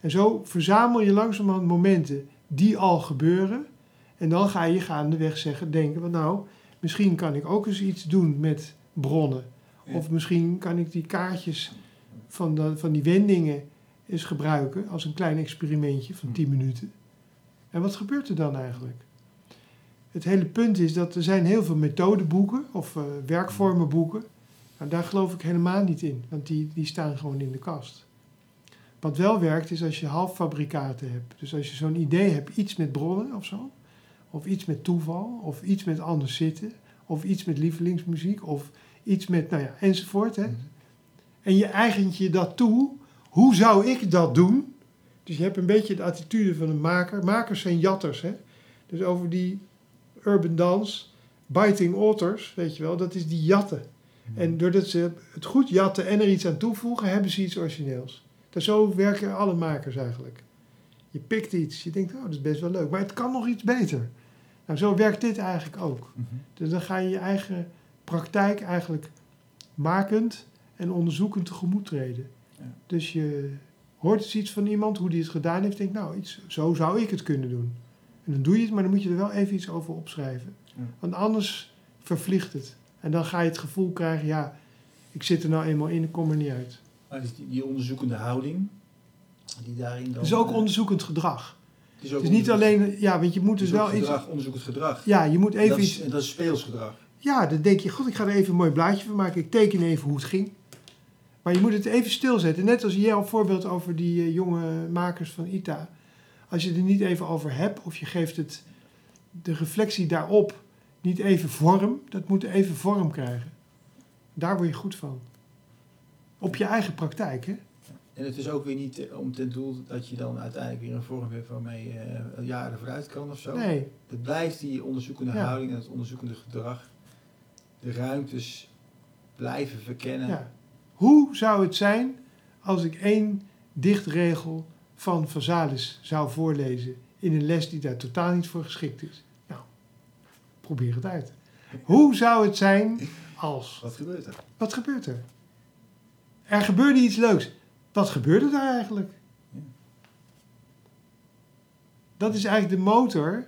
En zo verzamel je langzamerhand momenten die al gebeuren. En dan ga je gaandeweg zeggen, denken van nou, misschien kan ik ook eens iets doen met bronnen. Ja. Of misschien kan ik die kaartjes van, de, van die wendingen eens gebruiken als een klein experimentje van Hm. 10 minuten. En wat gebeurt er dan eigenlijk? Het hele punt is dat er zijn heel veel methodeboeken of eh, werkvormenboeken. Nou, daar geloof ik helemaal niet in, want die, die staan gewoon in de kast. Wat wel werkt is als je halffabrikaten hebt. Dus als je zo'n idee hebt, iets met bronnen of zo. Of iets met toeval, of iets met anders zitten. Of iets met lievelingsmuziek, of iets met, nou ja, enzovoort. Hè? En je eigent je dat toe. Hoe zou ik dat doen? Dus je hebt een beetje de attitude van een maker. Makers zijn jatters. Hè? Dus over die urban dance, biting authors, weet je wel, dat is die jatten. En doordat ze het goed jatten en er iets aan toevoegen, hebben ze iets origineels. Dat zo werken alle makers eigenlijk. Je pikt iets, je denkt, oh, dat is best wel leuk, maar het kan nog iets beter. Nou, zo werkt dit eigenlijk ook. Mhm. Dus dan ga je je eigen praktijk eigenlijk makend en onderzoekend tegemoet treden. Ja. Dus je hoort eens iets van iemand, hoe die het gedaan heeft, denkt, nou, iets, zo zou ik het kunnen doen. En dan doe je het, maar dan moet je er wel even iets over opschrijven. Ja. Want anders vervliegt het. En dan ga je het gevoel krijgen, ja, ik zit er nou eenmaal in, ik kom er niet uit. Maar die, die onderzoekende houding, die daarin dan... Het is ook eh, onderzoekend gedrag. het is ook Het is niet alleen, ja, want je moet dus is wel iets... onderzoekend gedrag. Ja, je moet even dat, iets... is, dat is speelsgedrag. Ja, dan denk je, god, ik ga er even een mooi blaadje van maken. Ik teken even hoe het ging. Maar je moet het even stilzetten. Net als jouw voorbeeld over die eh, jonge makers van ITA. Als je er niet even over hebt, of je geeft het de reflectie daarop niet even vorm, dat moet even vorm krijgen. Daar word je goed van. Op je eigen praktijk, hè? En het is ook weer niet eh, om ten doel dat je dan uiteindelijk weer een vorm hebt waarmee je eh, jaren vooruit kan of zo. Nee, Het blijft die onderzoekende Ja. houding en het onderzoekende gedrag. De ruimtes blijven verkennen. ja. Hoe zou het zijn als ik één dichtregel van Vazalis zou voorlezen in een les die daar totaal niet voor geschikt is? Nou, probeer het uit. Hoe zou het zijn als... Wat gebeurt er? Wat gebeurt er? Er gebeurde iets leuks. Wat gebeurde daar eigenlijk? Dat is eigenlijk de motor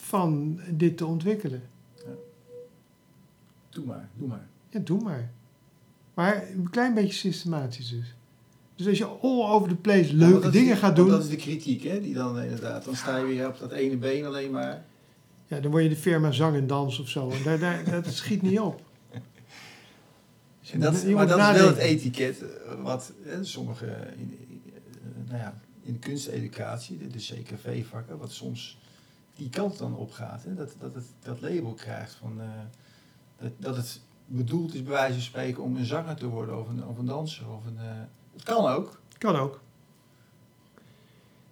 van dit te ontwikkelen. Doe maar, doe maar. Ja, doe maar. Maar een klein beetje systematisch dus. Dus als je all over the place leuke is dingen gaat doen, Dat is de kritiek, hè? Die dan inderdaad. Dan sta je weer op dat ene been alleen maar. ja, dan word je de firma zang en dans of zo. En daar, daar, dat schiet niet op. Dat, moet maar dat is wel het etiket eh, wat hè, sommige in, in- nou ja, in de kunsteducatie, de, de CKV-vakken, wat soms die kant dan op gaat. Hè? Dat, dat het dat label krijgt van eh, dat, dat het bedoeld is bij wijze van spreken om een zanger te worden of een, of een danser. Of een, eh, het kan ook. Kan ook.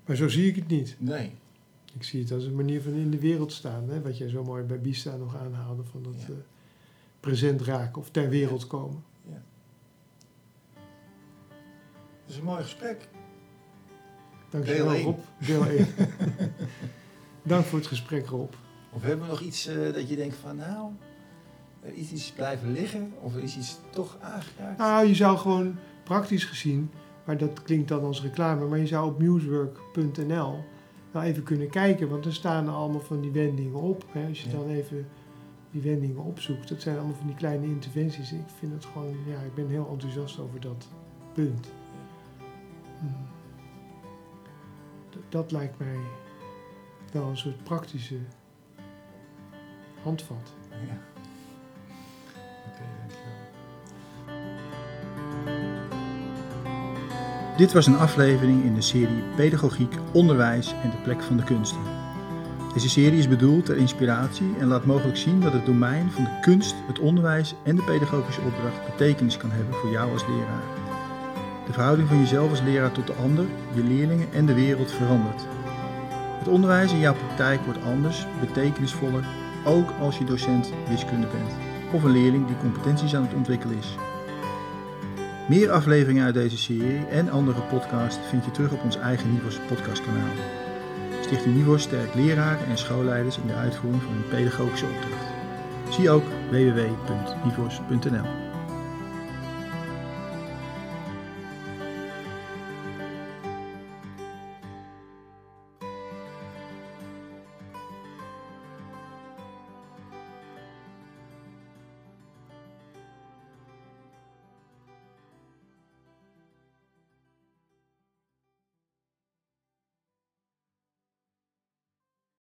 Maar zo zie ik het niet. Nee. Ik zie het als een manier van in de wereld staan. Hè? Wat jij zo mooi bij Bista nog aanhaalde. Van dat Ja. eh, present raken of ter wereld komen. Dat is een mooi gesprek. Dankjewel Deel. Rob. Deel 1. Dank voor het gesprek Rob. Of hebben we nog iets eh, dat je denkt van nou, er is iets blijven liggen of er is iets toch aangeraakt? Nou, je zou gewoon praktisch gezien, maar dat klinkt dan als reclame, maar je zou op musework.nl wel even kunnen kijken, want er staan allemaal van die wendingen op. Hè. Als je Ja. dan even die wendingen opzoekt, dat zijn allemaal van die kleine interventies. Ik vind het gewoon, ja, ik ben heel enthousiast over dat punt. Mm. D- Dat lijkt mij wel een soort praktische handvat. Ja. Dit was een aflevering in de serie Pedagogiek, Onderwijs en de plek van de kunsten. Deze serie is bedoeld ter inspiratie en laat mogelijk zien dat het domein van de kunst, het onderwijs en de pedagogische opdracht betekenis kan hebben voor jou als leraar. De verhouding van jezelf als leraar tot de ander, je leerlingen en de wereld verandert. Het onderwijs in jouw praktijk wordt anders, betekenisvoller ook als je docent wiskunde bent of een leerling die competenties aan het ontwikkelen is. Meer afleveringen uit deze serie en andere podcasts vind je terug op ons eigen Nivos podcastkanaal. Stichting Nivos sterkt leraren en schoolleiders in de uitvoering van hun pedagogische opdracht. Zie ook www.nivos.nl